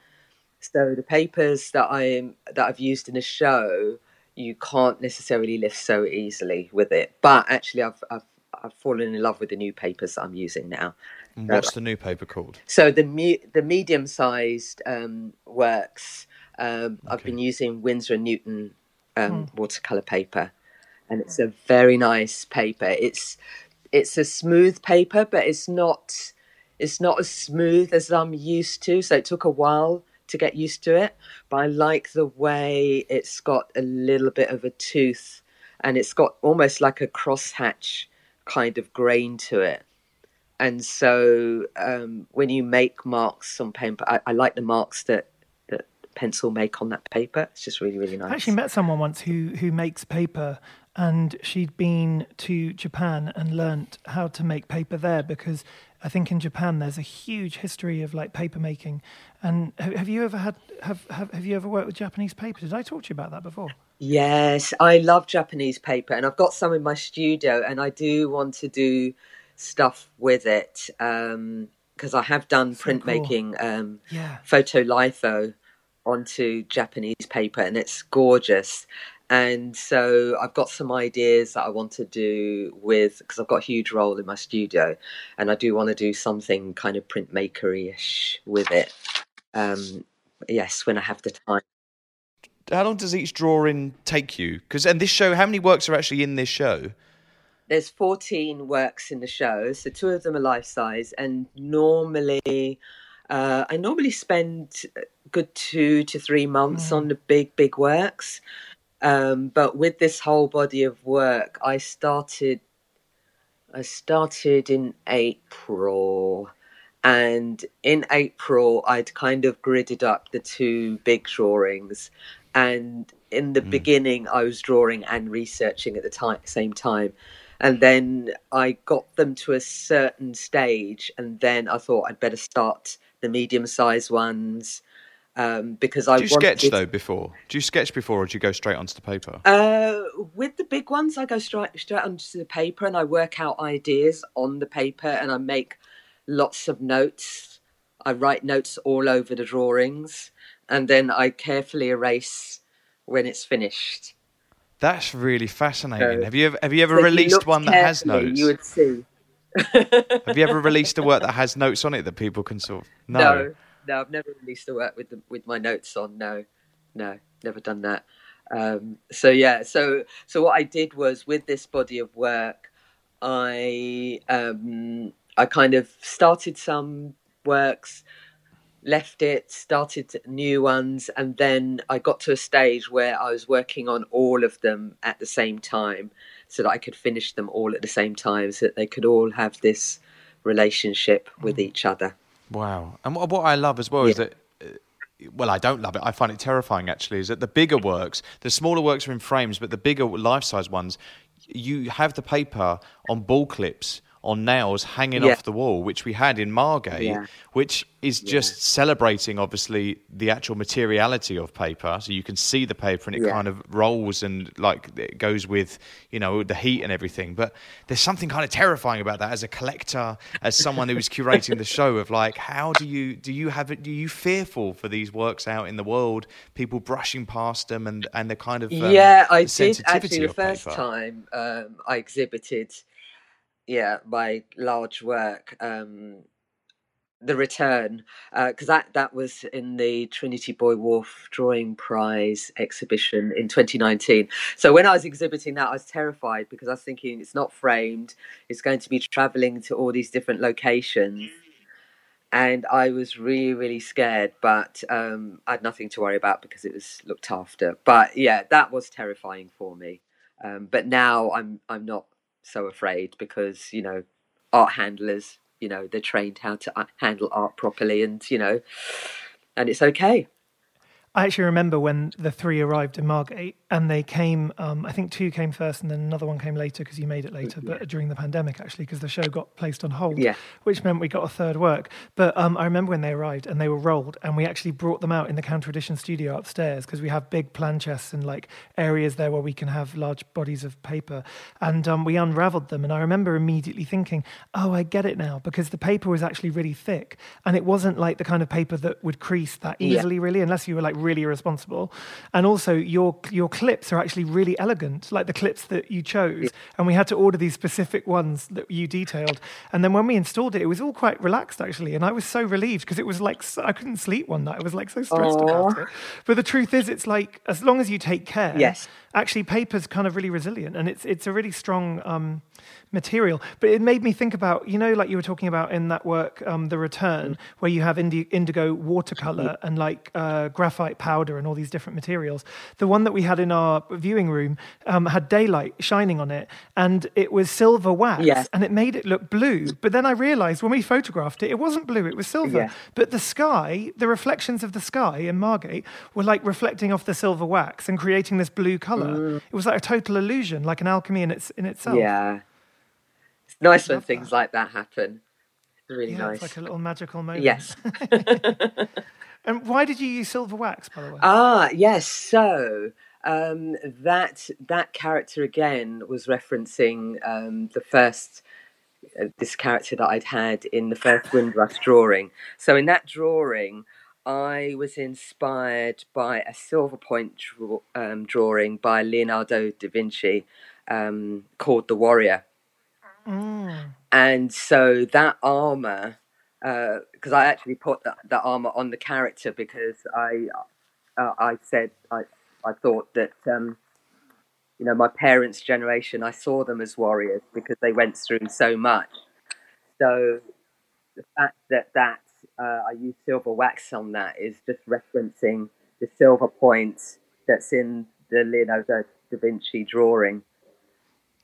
Speaker 6: So the papers that I am that I've used in a show, you can't necessarily lift so easily with it. But actually, I've I've, I've fallen in love with the new papers I'm using now.
Speaker 4: What's the new paper called?
Speaker 6: So the me- the medium sized um, works. Um, okay. I've been using Winsor and Newton um, hmm. watercolor paper, and it's a very nice paper. It's it's a smooth paper, but it's not it's not as smooth as I'm used to. So it took a while to get used to it, but I like the way it's got a little bit of a tooth, and it's got almost like a crosshatch kind of grain to it and so um, when you make marks on paper, I, I, like the marks that that pencil make on that paper. It's just really, really nice.
Speaker 5: I actually met someone once who who makes paper, and she'd been to Japan and learnt how to make paper there because I think in Japan there's a huge history of like paper making. And have, have you ever had have, have have you ever worked with Japanese paper? Did I talk to you about that before?
Speaker 6: Yes, I love Japanese paper, and I've got some in my studio, and I do want to do stuff with it because I have done
Speaker 5: So cool.
Speaker 6: printmaking, um,
Speaker 5: Yeah.
Speaker 6: photo photolitho onto Japanese paper, and it's gorgeous. And so I've got some ideas that I want to do with because I've got a huge roll in my studio, and I do want to do something kind of printmakery-ish with it. Um, yes, when I have the time.
Speaker 4: How long does each drawing take you? Because and this show, how many works are actually in this show?
Speaker 6: There's 14 works in the show so two of them are life size and normally uh, i normally spend a good two to three months on the big big works. Um, but with this whole body of work i started i started in april. And in april i'd kind of gridded up the two big drawings. And in the beginning i was drawing and researching at the time, same time and then I got them to a certain stage, and then I thought I'd better start the medium-sized ones um, because I
Speaker 4: Do you sketch though before? Do you sketch before, or do you go straight onto the paper?
Speaker 6: Uh, with the big ones, I go straight straight onto the paper and I work out ideas on the paper, and I make lots of notes. I write notes all over the drawings, and then I carefully erase when it's finished.
Speaker 4: That's really fascinating.
Speaker 6: So-
Speaker 4: have you ever have you ever
Speaker 6: So if you
Speaker 4: released one that has notes?
Speaker 6: You would see. [LAUGHS]
Speaker 4: Have you ever released a work that has notes on it that people can sort of [LAUGHS] no?
Speaker 6: No, no, I've never released a work with the, with my notes on. No, no, never done that. Um, so yeah, so so what I did was with this body of work, I um, I kind of started some works, left it, started new ones, and then I got to a stage where I was working on all of them at the same time, so that I could finish them all at the same time, so that they could all have this relationship with each other.
Speaker 4: Wow. And what, what I love as well is that, uh, well, I don't love it. I find it terrifying actually. Is that the bigger works, the smaller works are in frames, but the bigger life size ones, you have the paper on ball clips on nails hanging
Speaker 6: Yeah.
Speaker 4: off the wall, which we had in Margate,
Speaker 6: Yeah.
Speaker 4: which is just celebrating obviously the actual materiality of paper. So you can see the paper and it kind of rolls and like it goes with, you know, the heat and everything. But there's something kind of terrifying about that as a collector, as someone who is curating the show of like, how do you do you have it? Do you fearful for these works out in the world, people brushing past them and and the kind of um,
Speaker 6: yeah, I did actually the first
Speaker 4: paper?
Speaker 6: time um, I exhibited, yeah, my large work, um, the return, because that that was in the Trinity Buoy Wharf Drawing Prize exhibition in 2019. So when I was exhibiting that, I was terrified because I was thinking it's not framed, it's going to be travelling to all these different locations. And I was really, really scared, but um, I had nothing to worry about because it was looked after. But yeah, that was terrifying for me. Um, but now I'm I'm not so afraid because you know art handlers you know they're trained how to uh, handle art properly and you know and it's okay
Speaker 5: I actually remember when the three arrived in Margate and they came, um, I think two came first and then another one came later because you made it later, but during the pandemic actually, because the show got placed on hold,
Speaker 6: Yeah.
Speaker 5: which meant we got a third work. But um, I remember when they arrived and they were rolled and we actually brought them out in the counter edition studio upstairs because we have big plan chests and like areas there where we can have large bodies of paper. And um, we unraveled them. And I remember immediately thinking, oh, I get it now because the paper was actually really thick and it wasn't like the kind of paper that would crease that
Speaker 6: Yeah.
Speaker 5: easily, really, unless you were like really irresponsible. And also, your your clips are actually really elegant, like the clips that you chose. And we had to order these specific ones that you detailed. And then when we installed it, it was all quite relaxed actually. And I was so relieved because it was like so, I couldn't sleep one night. I was like so stressed about it. But the truth is, it's like as long as you take care,
Speaker 6: Yes.
Speaker 5: actually paper's kind of really resilient and it's it's a really strong um, material. But it made me think about, you know, like you were talking about in that work, um, The Return, where you have indi- indigo watercolor and like uh, graphite powder and all these different materials. The one that we had in our viewing room um, had daylight shining on it and it was silver wax
Speaker 6: Yes.
Speaker 5: and it made it look blue. But then I realized when we photographed it, it wasn't blue, it was silver.
Speaker 6: Yeah.
Speaker 5: But the sky, the reflections of the sky in Margate were like reflecting off the silver wax and creating this blue color. It was like a total illusion, like an alchemy in, its, in itself.
Speaker 6: Yeah. Nice when things
Speaker 5: that.
Speaker 6: like that happen. It's really
Speaker 5: Yeah,
Speaker 6: nice.
Speaker 5: it's like a little magical moment.
Speaker 6: Yes. [LAUGHS] [LAUGHS]
Speaker 5: and why did you use silver wax, by the way?
Speaker 6: Ah, yes. So um, that that character again was referencing um, the first uh, this character that I'd had in the first Windrush drawing. So in that drawing, I was inspired by a silver point draw, um, drawing by Leonardo da Vinci um, called The Warrior.
Speaker 5: Mm.
Speaker 6: And so that armor, because I actually put that, that armor on the character because I, uh, I said I, I thought that um, you know my parents' generation, I saw them as warriors because they went through so much. So the fact that that uh, I use silver wax on that is just referencing the silver point that's in the Leonardo da Vinci drawing.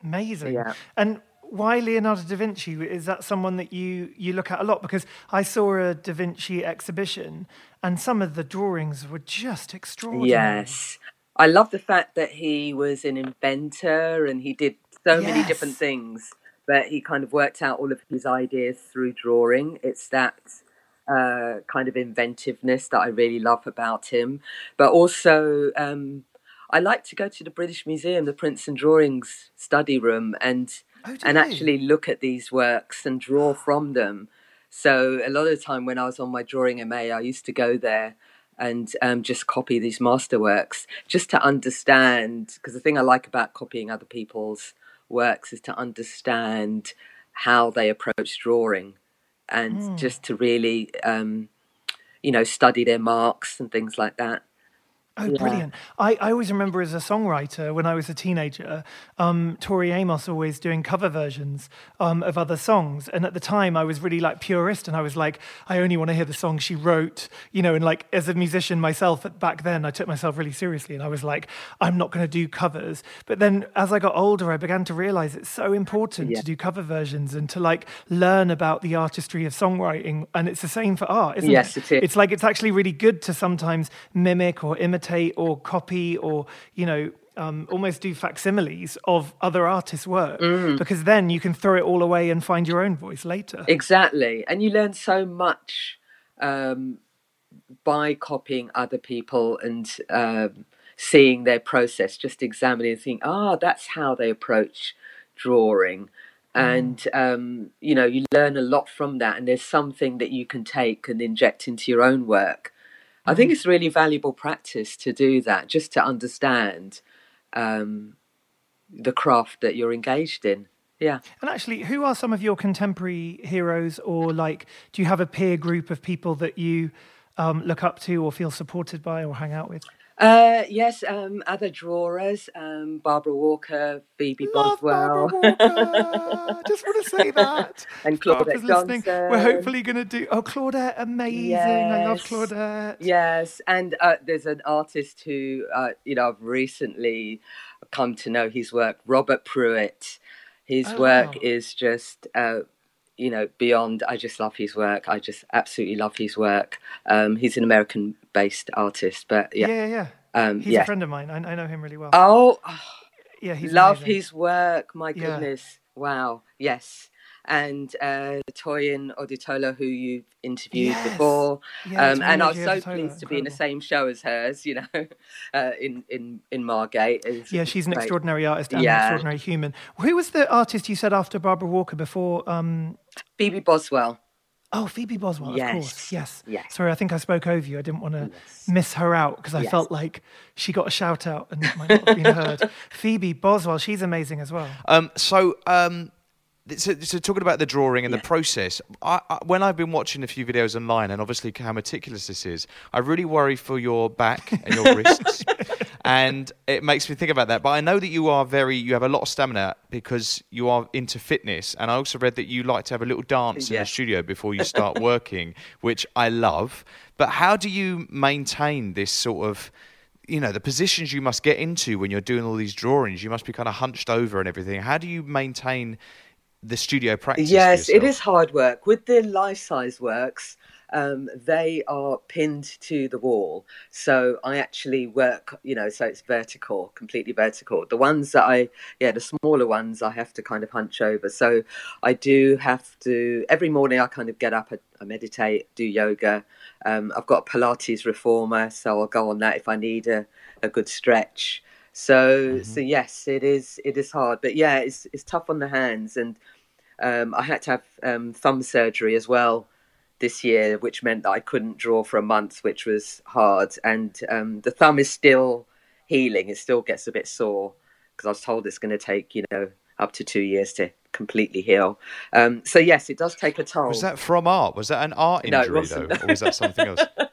Speaker 5: Amazing.
Speaker 6: Yeah.
Speaker 5: And why Leonardo da Vinci? Is that someone that you, you look at a lot? Because I saw a Da Vinci exhibition and some of the drawings were just extraordinary.
Speaker 6: Yes. I love the fact that he was an inventor and he did so many different things, but he kind of worked out all of his ideas through drawing. It's that uh, kind of inventiveness that I really love about him. But also, um, I like to go to the British Museum, the Prints and Drawings study room, and
Speaker 5: Oh,
Speaker 6: and actually look at these works and draw [GASPS] from them. So a lot of the time when I was on my drawing MA, I used to go there and um, just copy these masterworks just to understand. Because the thing I like about copying other people's works is to understand how they approach drawing and just to really, um, you know, study their marks and things like that.
Speaker 5: Oh,
Speaker 6: Yeah.
Speaker 5: brilliant. I, I always remember as a songwriter when I was a teenager, um, Tori Amos always doing cover versions um, of other songs. And at the time, I was really like purist and I was like, I only want to hear the song she wrote, you know. And like as a musician myself back then, I took myself really seriously and I was like, I'm not going to do covers. But then as I got older, I began to realize it's so important
Speaker 6: Yeah.
Speaker 5: to do cover versions and to like learn about the artistry of songwriting. And it's the same for art, isn't
Speaker 6: Yes,
Speaker 5: it?
Speaker 6: it is.
Speaker 5: It's like it's actually really good to sometimes mimic or imitate or copy or you know um, almost do facsimiles of other artists' work
Speaker 6: Mm.
Speaker 5: because then you can throw it all away and find your own voice later.
Speaker 6: Exactly. And you learn so much um, by copying other people and um, seeing their process, just examining and thinking, ah, that's how they approach drawing. And, um, you know, you learn a lot from that. And there's something that you can take and inject into your own work. I think it's really valuable practice to do that, just to understand um, the craft that you're engaged in. Yeah.
Speaker 5: And actually, who are some of your contemporary heroes, or like, do you have a peer group of people that you um, look up to, or feel supported by, or hang out with?
Speaker 6: Uh, yes, um, other drawers, um, Barbara Walker, Phoebe
Speaker 5: Love
Speaker 6: Boswell,
Speaker 5: Barbara. [LAUGHS] Just want to say that.
Speaker 6: and Claudette
Speaker 5: listening.
Speaker 6: Johnson.
Speaker 5: We're hopefully going to do. Oh, Claudette, amazing! I love Claudette.
Speaker 6: Yes, and uh, there's an artist who, uh, you know, I've recently come to know his work, Robert Pruitt. His
Speaker 5: Oh,
Speaker 6: work
Speaker 5: wow.
Speaker 6: is just, uh, you know, beyond. I just love his work. I just absolutely love his work. Um, he's an American-based artist, but
Speaker 5: Yeah,
Speaker 6: yeah.
Speaker 5: yeah, yeah.
Speaker 6: Um,
Speaker 5: He's
Speaker 6: yeah.
Speaker 5: a friend of mine. I, I know him really well.
Speaker 6: Oh, [SIGHS]
Speaker 5: yeah, he's
Speaker 6: love
Speaker 5: amazing.
Speaker 6: his work. My
Speaker 5: Yeah.
Speaker 6: goodness. Wow. Yes. And uh, Toyin Odutola, who you've interviewed
Speaker 5: Yes.
Speaker 6: before,
Speaker 5: Yeah,
Speaker 6: um, and I was so
Speaker 5: Odutola,
Speaker 6: pleased to be in the same show as hers. You know, [LAUGHS] uh, in in in Margate. It's
Speaker 5: Yeah, she's an
Speaker 6: great.
Speaker 5: extraordinary artist and an extraordinary human. Who was the artist you said after Barbara Walker before? Um,
Speaker 6: Phoebe Boswell.
Speaker 5: Oh, Phoebe Boswell, of course.
Speaker 6: Yes.
Speaker 5: Yes.
Speaker 6: Yes.
Speaker 5: Sorry, I think I spoke over you. I didn't want to miss her out because I
Speaker 6: Yes.
Speaker 5: felt like she got a shout out and might not have been heard. [LAUGHS] Phoebe Boswell, she's amazing as well.
Speaker 4: Um, so, um, so, so talking about the drawing and
Speaker 6: Yeah.
Speaker 4: the process, I, I, when I've been watching a few videos online, and obviously how meticulous this is, I really worry for your back and your wrists. [LAUGHS] and it makes me think about that. But I know that you are very, you have a lot of stamina because you are into fitness. And I also read that you like to have a little dance in the studio before you start [LAUGHS] working, which I love. But how do you maintain this sort of, you know, the positions you must get into when you're doing all these drawings? You must be kind of hunched over and everything. How do you maintain the studio practice?
Speaker 6: Yes, it is hard work. With the life size works, um, they are pinned to the wall. So I actually work, you know, so it's vertical, completely vertical. The ones that I, yeah, the smaller ones, I have to kind of hunch over. So I do have to, every morning I kind of get up, I, I meditate, do yoga. Um, I've got a Pilates reformer, so I'll go on that if I need a, a good stretch. So, so yes, it is. It is hard, but yeah, it's it's tough on the hands, and um, I had to have um, thumb surgery as well this year, which meant that I couldn't draw for a month, which was hard. And um, the thumb is still healing; it still gets a bit sore because I was told it's going to take you know up to two years to completely heal. Um, so yes, it does take a toll.
Speaker 4: Was that from art? Was that an art
Speaker 6: No,
Speaker 4: injury
Speaker 6: wasn't.
Speaker 4: though, or was that something else? [LAUGHS]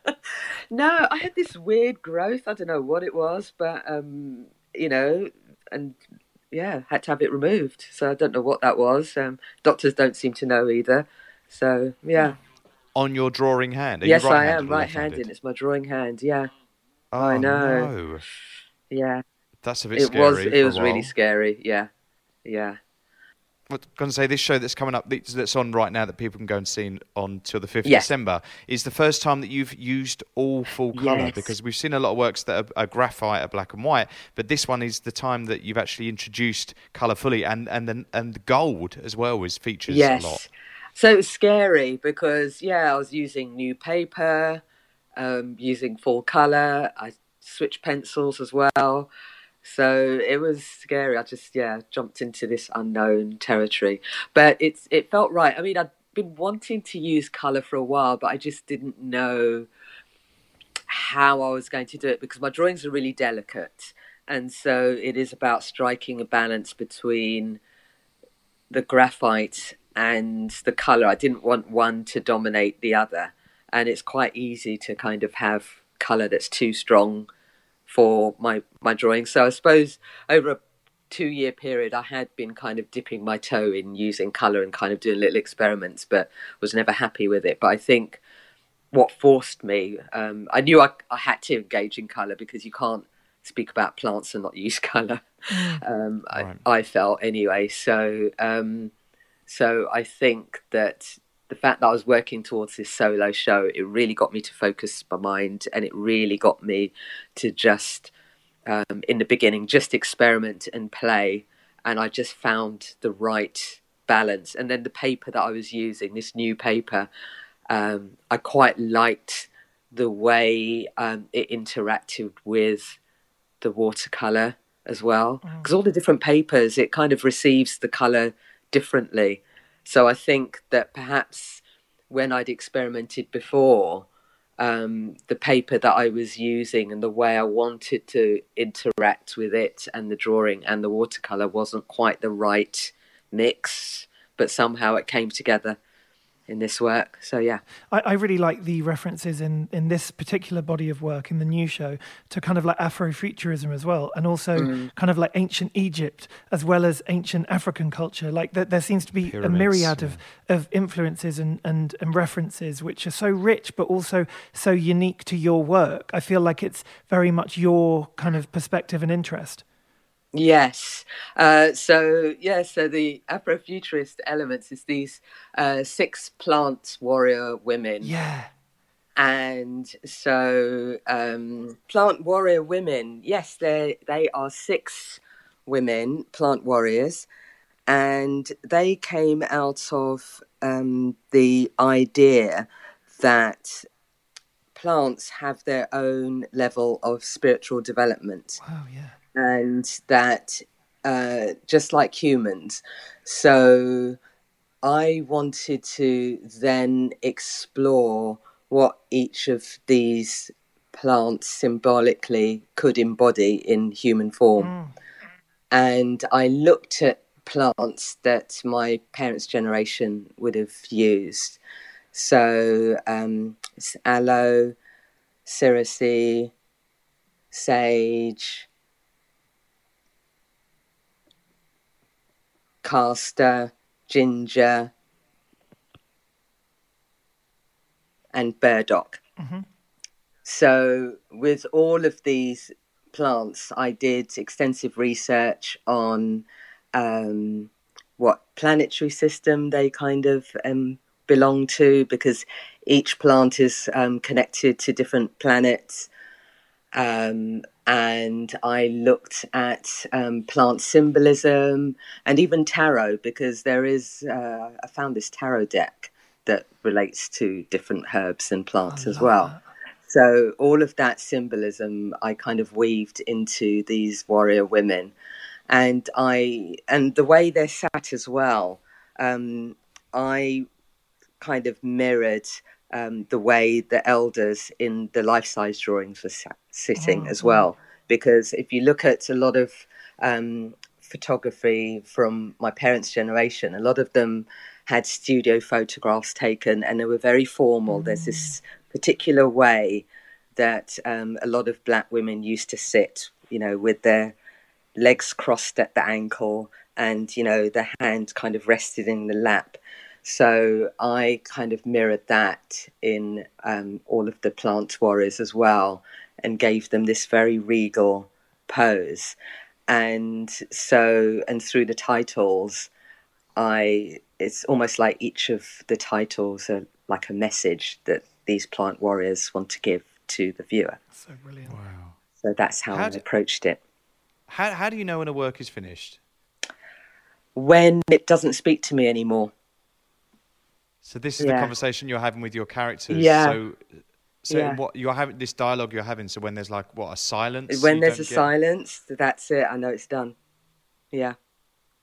Speaker 6: No, I had this weird growth. I don't know what it was, but um, you know, and yeah, had to have it removed. So I don't know what that was. Um, doctors don't seem to know either. So yeah,
Speaker 4: On your drawing hand? Are
Speaker 6: yes, I am right-handed. It's my drawing hand. Yeah,
Speaker 4: Oh,
Speaker 6: I know.
Speaker 4: no.
Speaker 6: yeah.
Speaker 4: That's a bit
Speaker 6: It
Speaker 4: scary.
Speaker 6: was. It was really scary. Yeah, yeah.
Speaker 4: I'm going to say this show that's coming up, that's- on right now, that people can go and see on till the fifth of
Speaker 6: Yeah.
Speaker 4: December, is the first time that you've used all full colour.
Speaker 6: Yes.
Speaker 4: Because we've seen a lot of works that are, are graphite, are black and white, but this one is the time that you've actually introduced colour fully, and and then and gold as well is features
Speaker 6: yes.
Speaker 4: a lot.
Speaker 6: So it was scary because yeah, I was using new paper, um, using full color. I switched pencils as well. So it was scary. I just yeah jumped into this unknown territory, but it's it felt right. I mean, I'd been wanting to use color for a while, but I just didn't know how I was going to do it because my drawings are really delicate, and so it is about striking a balance between the graphite and the color. I didn't want one to dominate the other, and it's quite easy to kind of have color that's too strong for my my drawing. So I suppose over a two year period, I had been kind of dipping my toe in using color and kind of doing little experiments, but was never happy with it. But I think what forced me, um, I knew I, I had to engage in color because you can't speak about plants and not use [LAUGHS] color. Um,
Speaker 4: Right.
Speaker 6: I, I felt anyway. So, um, so I think that the fact that I was working towards this solo show, it really got me to focus my mind, and it really got me to just, um, in the beginning, just experiment and play. And I just found the right balance. And then the paper that I was using, this new paper, um, I quite liked the way um, it interacted with the watercolor as well because all the different papers it kind of receives the color differently. So i think that perhaps when i'd experimented before um, the paper that i was using and the way i wanted to interact with it and the drawing and the watercolor wasn't quite the right mix but somehow it came together in this work so yeah
Speaker 5: I, I really like the references in, in this particular body of work in the new show to kind of like Afrofuturism as well, and also
Speaker 6: Mm.
Speaker 5: kind of like ancient Egypt as well as ancient African culture. Like there, there seems to be
Speaker 4: Pyramids,
Speaker 5: a myriad
Speaker 4: yeah.
Speaker 5: of, of influences and, and, and references which are so rich but also so unique to your work. I feel like it's very much your kind of perspective and interest.
Speaker 6: Yes. Uh, so yeah. So the Afrofuturist elements is these uh, six plant warrior women,
Speaker 5: Yeah.
Speaker 6: and so um, plant warrior women. Yes, they they are six women, plant warriors, and they came out of um, the idea that plants have their own level of spiritual development
Speaker 5: Wow. Yeah.
Speaker 6: And that uh, just like humans. So I wanted to then explore what each of these plants symbolically could embody in human form. And I looked at plants that my parents' generation would have used. So um, it's aloe, cerasee, sage, castor, ginger, and burdock. So, with all of these plants, I did extensive research on um, what planetary system they kind of um, belong to because each plant is um, connected to different planets. Um, and I looked at um, plant symbolism and even tarot because there is, uh, I found this tarot deck that relates to different herbs and plants as well. So all of that symbolism I kind of weaved into these warrior women, and I and the way they're sat as well. Um, I kind of mirrored um, the way the elders in the life-size drawings were sat, sitting as well. Because if you look at a lot of um, photography from my parents' generation, a lot of them had studio photographs taken, and they were very formal. There's this particular way that um, a lot of black women used to sit, you know, with their legs crossed at the ankle and, you know, the hand kind of rested in the lap. So I kind of mirrored that in um, all of the plant warriors as well and gave them this very regal pose. And so, and through the titles, I it's almost like each of the titles are like a message that these plant warriors want to give to the viewer.
Speaker 5: So brilliant.
Speaker 6: So that's how,
Speaker 4: How
Speaker 6: I
Speaker 4: do-
Speaker 6: approached it.
Speaker 4: How how do you know when a work is finished?
Speaker 6: When it doesn't speak to me anymore.
Speaker 4: So this is the conversation you're having with your characters.
Speaker 6: Yeah.
Speaker 4: So, so
Speaker 6: Yeah.
Speaker 4: what you're having this dialogue you're having. So when there's like what a silence.
Speaker 6: when there's a
Speaker 4: get-
Speaker 6: silence, that's it. I know it's done. Yeah.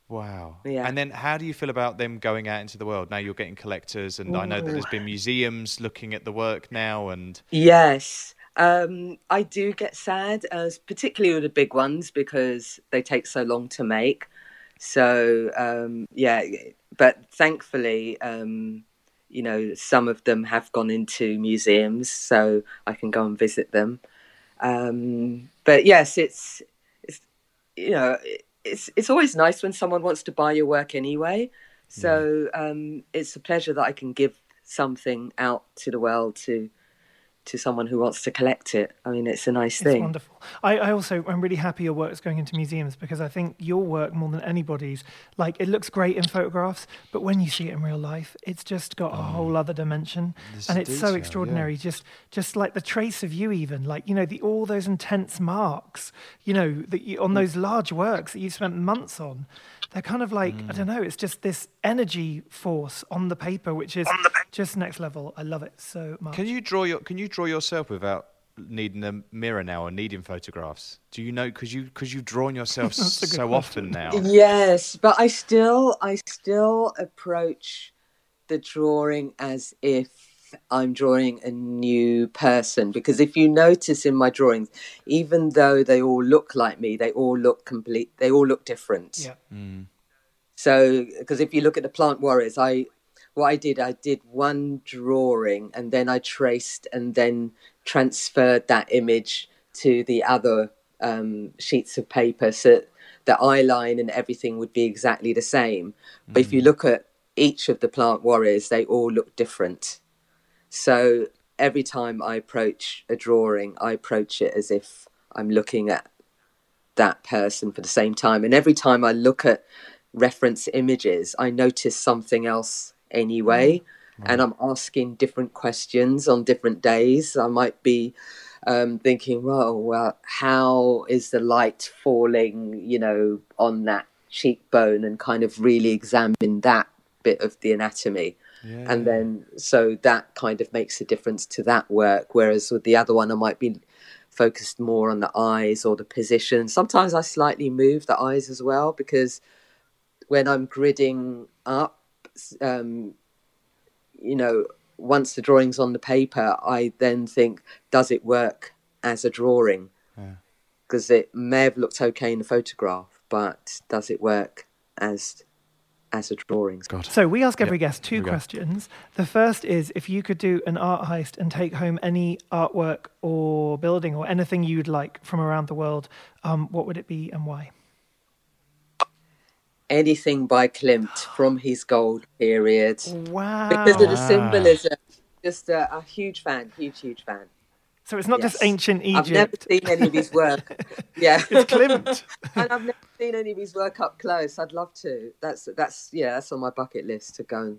Speaker 4: Wow.
Speaker 6: Yeah.
Speaker 4: And then how do you feel about them going out into the world? Now you're getting collectors, and I know that there's been museums looking at the work now, and
Speaker 6: Yes. Um, I do get sad, as particularly with the big ones because they take so long to make. So um, yeah, but thankfully, um, you know, some of them have gone into museums, so I can go and visit them. Um, but yes, it's it's you know it's it's always nice when someone wants to buy your work anyway. So um, it's a pleasure that I can give something out to the world to to someone who wants to collect it. I mean, it's a nice
Speaker 5: It's
Speaker 6: thing.
Speaker 5: It's wonderful. I, I also I'm really happy your work is going into museums because I think your work more than anybody's like it looks great in photographs, but when you see it in real life, it's just got a mm. whole other dimension, and it's
Speaker 4: detail,
Speaker 5: so
Speaker 4: yeah.
Speaker 5: extraordinary. Just just like the trace of you, even like you know the all those intense marks, you know that you, on mm. those large works that you spent months on. They're kind of like I don't mm. know. It's just this energy force on the paper, which is just next level. I love it so much.
Speaker 4: can you draw your can you draw yourself without needing a mirror now or needing photographs? Do you know because you because you've drawn yourself [LAUGHS]
Speaker 5: That's a good
Speaker 4: so often now?
Speaker 6: Yes, but I still I still approach the drawing as if I'm drawing a new person because if you notice in my drawings, even though they all look like me, they all look complete. They all look different.
Speaker 5: Yeah.
Speaker 6: So, because if you look at the plant warriors, I what I did, I did one drawing and then I traced and then transferred that image to the other um, sheets of paper, so the eye line and everything would be exactly the same. But if you look at each of the plant warriors, they all look different. So every time I approach a drawing, I approach it as if I'm looking at that person for the same time. And every time I look at reference images, I notice something else anyway. And I'm asking different questions on different days. I might be um, thinking, well, well, how is the light falling, you know, on that cheekbone and kind of really examine that bit of the anatomy. And then, so that kind of makes a difference to that work. Whereas with the other one, I might be focused more on the eyes or the position. Sometimes I slightly move the eyes as well because when I'm gridding up, um, you know, once the drawing's on the paper, I then think, does it work as a drawing? Because it may have looked okay in the photograph, but does it work as as a drawing.
Speaker 4: God.
Speaker 5: So we ask every
Speaker 4: Yep,
Speaker 5: guest two
Speaker 4: here we go.
Speaker 5: questions. The first is if you could do an art heist and take home any artwork or building or anything you'd like from around the world, um, what would it be and why?
Speaker 6: Anything by Klimt [GASPS] from his gold period.
Speaker 5: Wow.
Speaker 6: Because of the symbolism. Just a, a huge fan, huge, huge fan.
Speaker 5: So it's not just
Speaker 6: Yes.
Speaker 5: ancient
Speaker 6: I've never
Speaker 5: Egypt.
Speaker 6: seen any of his work. [LAUGHS] yeah.
Speaker 5: It's Klimt. [LAUGHS]
Speaker 6: and I've never seen any of his work up close. I'd love to. That's that's yeah, that's on my bucket list to go and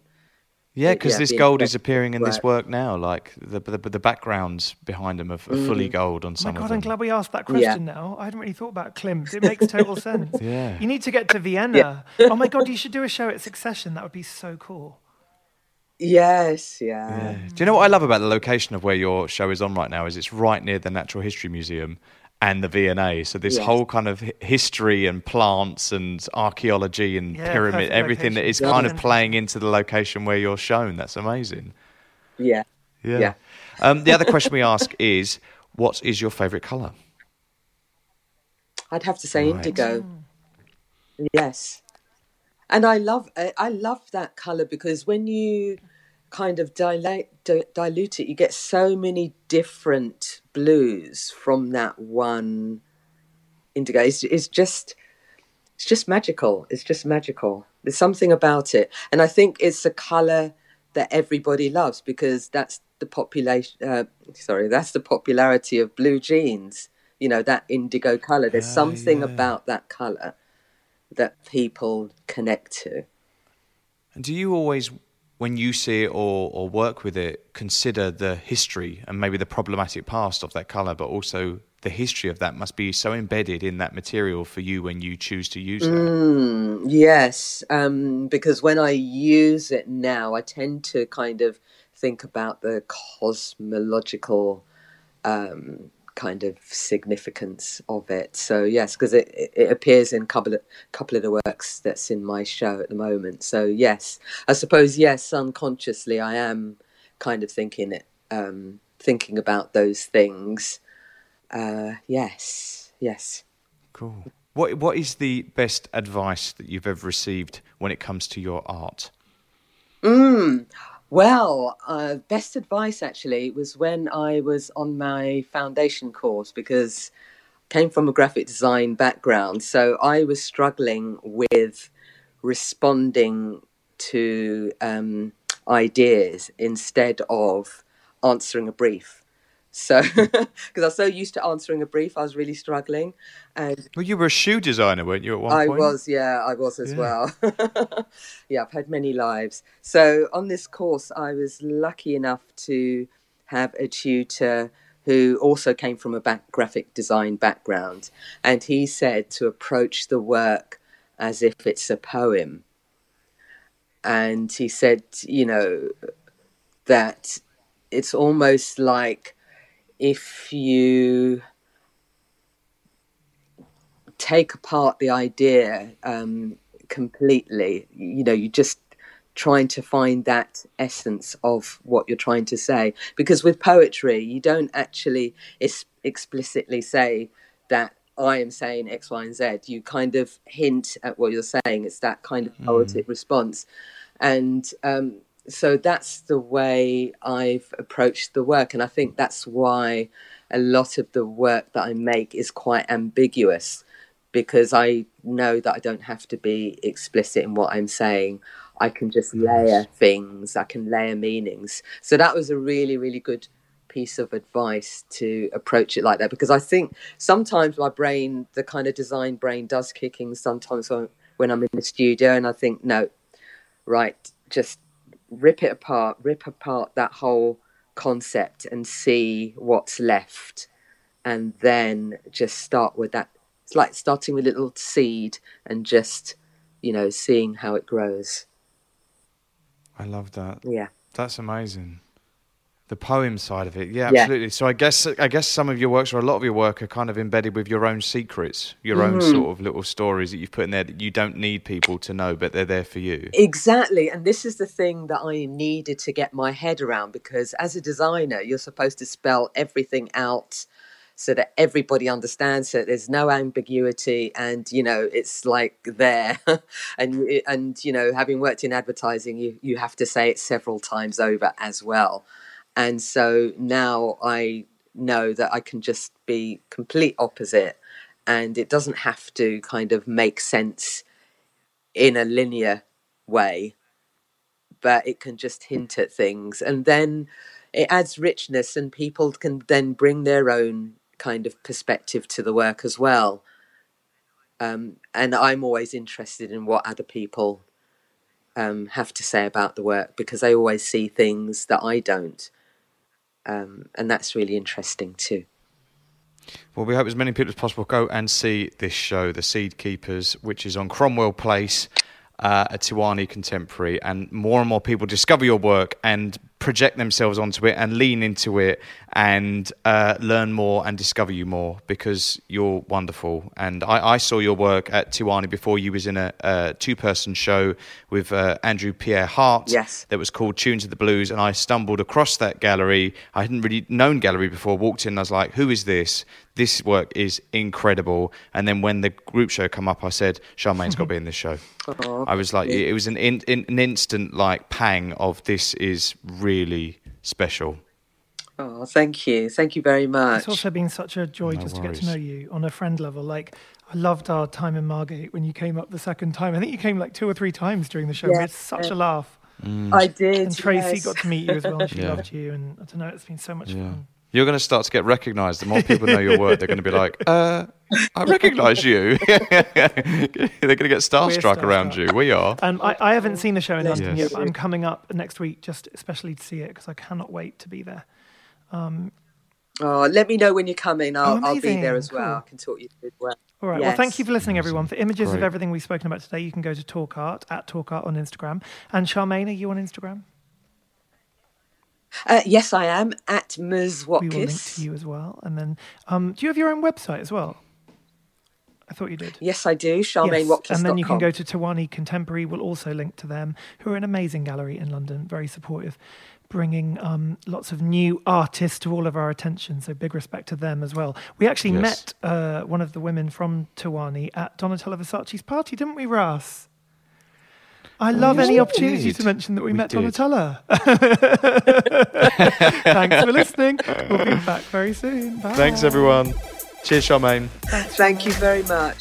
Speaker 4: Yeah, because
Speaker 6: yeah,
Speaker 4: this gold is appearing in this
Speaker 6: work.
Speaker 4: work now. Like the the, the backgrounds behind them are, are fully
Speaker 6: Mm.
Speaker 4: gold on
Speaker 5: Oh my God,
Speaker 4: of
Speaker 5: I'm glad we asked that
Speaker 6: Yeah.
Speaker 5: question now. I hadn't really thought about Klimt. It makes total [LAUGHS] sense.
Speaker 4: Yeah.
Speaker 5: You need to get to Vienna. Oh my God, you should do a show at Secession. That would be so cool.
Speaker 6: Yes, yeah.
Speaker 4: Yeah. Do you know what I love about the location of where your show is on right now? Is it's right near the Natural History Museum and the V&A. So this
Speaker 6: Yes.
Speaker 4: whole kind of history and plants and archaeology and
Speaker 5: Yeah,
Speaker 4: pyramid, everything that
Speaker 5: location.
Speaker 4: is kind of playing into the location where you're shown. That's amazing.
Speaker 6: Yeah.
Speaker 4: Yeah.
Speaker 6: Yeah.
Speaker 4: Um, the other question we ask [LAUGHS] is, what is your favourite colour?
Speaker 6: I'd have to say
Speaker 4: Right.
Speaker 6: indigo. Yes. And I love I I love that color because when you kind of dilate dilute it you get so many different blues from that one indigo. It's, it's just it's just magical. It's just magical. There's something about it. And I think it's a color that everybody loves because that's the population uh, sorry, that's the popularity of blue jeans. You know, that indigo color. There's something about that color that people connect to.
Speaker 4: And do you always, when you see it or, or work with it, consider the history and maybe the problematic past of that colour, but also the history of that must be so embedded in that material for you when you choose to use it.
Speaker 6: Mm, yes, um, because when I use it now, I tend to kind of think about the cosmological um, kind of significance of it. So yes, because it, it- appears in a couple of, couple of the works that's in my show at the moment. So yes, I suppose yes, unconsciously I am kind of thinking it, um, thinking about those things. Uh, yes, yes.
Speaker 4: Cool. What What is the best advice that you've ever received when it comes to your art?
Speaker 6: Mm. Well, uh, best advice actually was when I was on my foundation course because I came from a graphic design background, so I was struggling with responding to um, ideas instead of answering a brief. So, [LAUGHS] because I was so used to answering a brief, I was really struggling, and
Speaker 4: Well, you were a shoe designer, weren't you? At one
Speaker 6: I
Speaker 4: point,
Speaker 6: was, yeah, I was as
Speaker 4: Yeah.
Speaker 6: well. [LAUGHS] yeah, I've had many lives. So on this course, I was lucky enough to have a tutor who also came from a back, graphic design background, and he said to approach the work as if it's a poem. And he said, you know, that it's almost like if you take apart the idea um, completely. You know, you're just trying to find that essence of what you're trying to say. Because with poetry, you don't actually explicitly say that I am saying X, Y, and Z. You kind of hint at what you're saying. It's that kind of poetic response. And um, so that's the way I've approached the work. And I think that's why a lot of the work that I make is quite ambiguous because I know that I don't have to be explicit in what I'm saying. I can just layer things, I can layer meanings. So that was a really, really good piece of advice to approach it like that because I think sometimes my brain, the kind of design brain, does kicking sometimes when, when I'm in the studio and I think, no, right, just rip it apart, rip apart that whole concept and see what's left. And then just start with that. It's like starting with a little seed and just, you know, seeing how it grows.
Speaker 4: I love that.
Speaker 6: Yeah.
Speaker 4: That's amazing. The poem side of it, yeah,
Speaker 6: Yeah.
Speaker 4: absolutely. So I guess I guess some of your works or a lot of your work are kind of embedded with your own secrets, your own
Speaker 6: Mhm.
Speaker 4: sort of little stories that you've put in there that you don't need people to know, but they're there for you.
Speaker 6: Exactly. And this is the thing that I needed to get my head around because as a designer, you're supposed to spell everything out so that everybody understands so that there's no ambiguity and you know it's like there [LAUGHS] and you- and you know having worked in advertising you you have to say it several times over as well and so now I know that I can just be complete opposite and it doesn't have to kind of make sense in a linear way but it can just hint at things. And then it adds richness and people can then bring their own kind of perspective to the work as well. Um, and i'm always interested in what other people um, have to say about the work because they always see things that i don't um, and that's really interesting too.
Speaker 4: Well, we hope as many people as possible go and see this show, The Seed Keepers, which is on Cromwell Place uh, at Tiwani Contemporary, and more and more people discover your work and project themselves onto it and lean into it and uh, learn more and discover you more because you're wonderful. And I, I saw your work at Tiwani before you was in a, a two-person show with uh, Andrew Pierre Hart
Speaker 6: Yes.
Speaker 4: that was called Tunes of the Blues, and I stumbled across that gallery. I hadn't really known gallery before. Walked in, and I was like, "Who is this? This work is incredible." And then when the group show come up, I said, "Charmaine's got to be in this show." [LAUGHS] I was like, it was an in, in, an instant like pang of this is really special.
Speaker 6: oh thank you thank you very much
Speaker 5: It's also been such a joy
Speaker 4: No
Speaker 5: just to get to know you on a friend level. Like, I loved our time in Margate when you came up the second time. I think you came like two or three times during the show. We had
Speaker 6: Yes,
Speaker 5: such
Speaker 6: yeah.
Speaker 5: a laugh. Mm.
Speaker 6: i did
Speaker 5: And Tracy
Speaker 6: yes.
Speaker 5: got to meet you as well. and She [LAUGHS]
Speaker 4: Yeah.
Speaker 5: loved you. And I don't know, it's been so much fun.
Speaker 4: You're going to start to get recognised. The more people know your work, they're going to be [LAUGHS] like, uh, "I recognise you." [LAUGHS] they're going to get starstruck around you. We are.
Speaker 5: And I, I haven't seen the show in London
Speaker 4: Yes.
Speaker 5: yet, but I'm coming up next week just especially to see it because I cannot wait to be there.
Speaker 6: Oh, let me know when you're coming. I'll,
Speaker 5: Oh,
Speaker 6: I'll be there as well.
Speaker 5: Cool.
Speaker 6: I can talk you through the work.
Speaker 5: All right. Well, thank you for listening, everyone. For images of everything we've spoken about today, you can go to Talk Art at Talk Art on Instagram. And Charmaine, are you on Instagram?
Speaker 6: Uh, yes, I am at Ms. Watkiss.
Speaker 5: We will link to you as well. And then, um, do you have your own website as well? I thought you did.
Speaker 6: Yes, I do.
Speaker 5: Yes,
Speaker 6: CharmaineWatkiss.com.
Speaker 5: and then you can go to Tiwani Contemporary. We'll also link to them, who are an amazing gallery in London, very supportive, bringing um, lots of new artists to all of our attention. So big respect to them as well. We actually
Speaker 4: Yes.
Speaker 5: met uh, one of the women from Tiwani at Donatella Versace's party, didn't we, Ras? I oh, love
Speaker 4: yes,
Speaker 5: any
Speaker 4: we
Speaker 5: opportunity
Speaker 4: did.
Speaker 5: to mention that we,
Speaker 4: We
Speaker 5: met
Speaker 4: did.
Speaker 5: Donatella. [LAUGHS] Thanks for listening. We'll be back very soon. Bye.
Speaker 4: Thanks, everyone. Cheers, Charmaine.
Speaker 6: Thank you very much.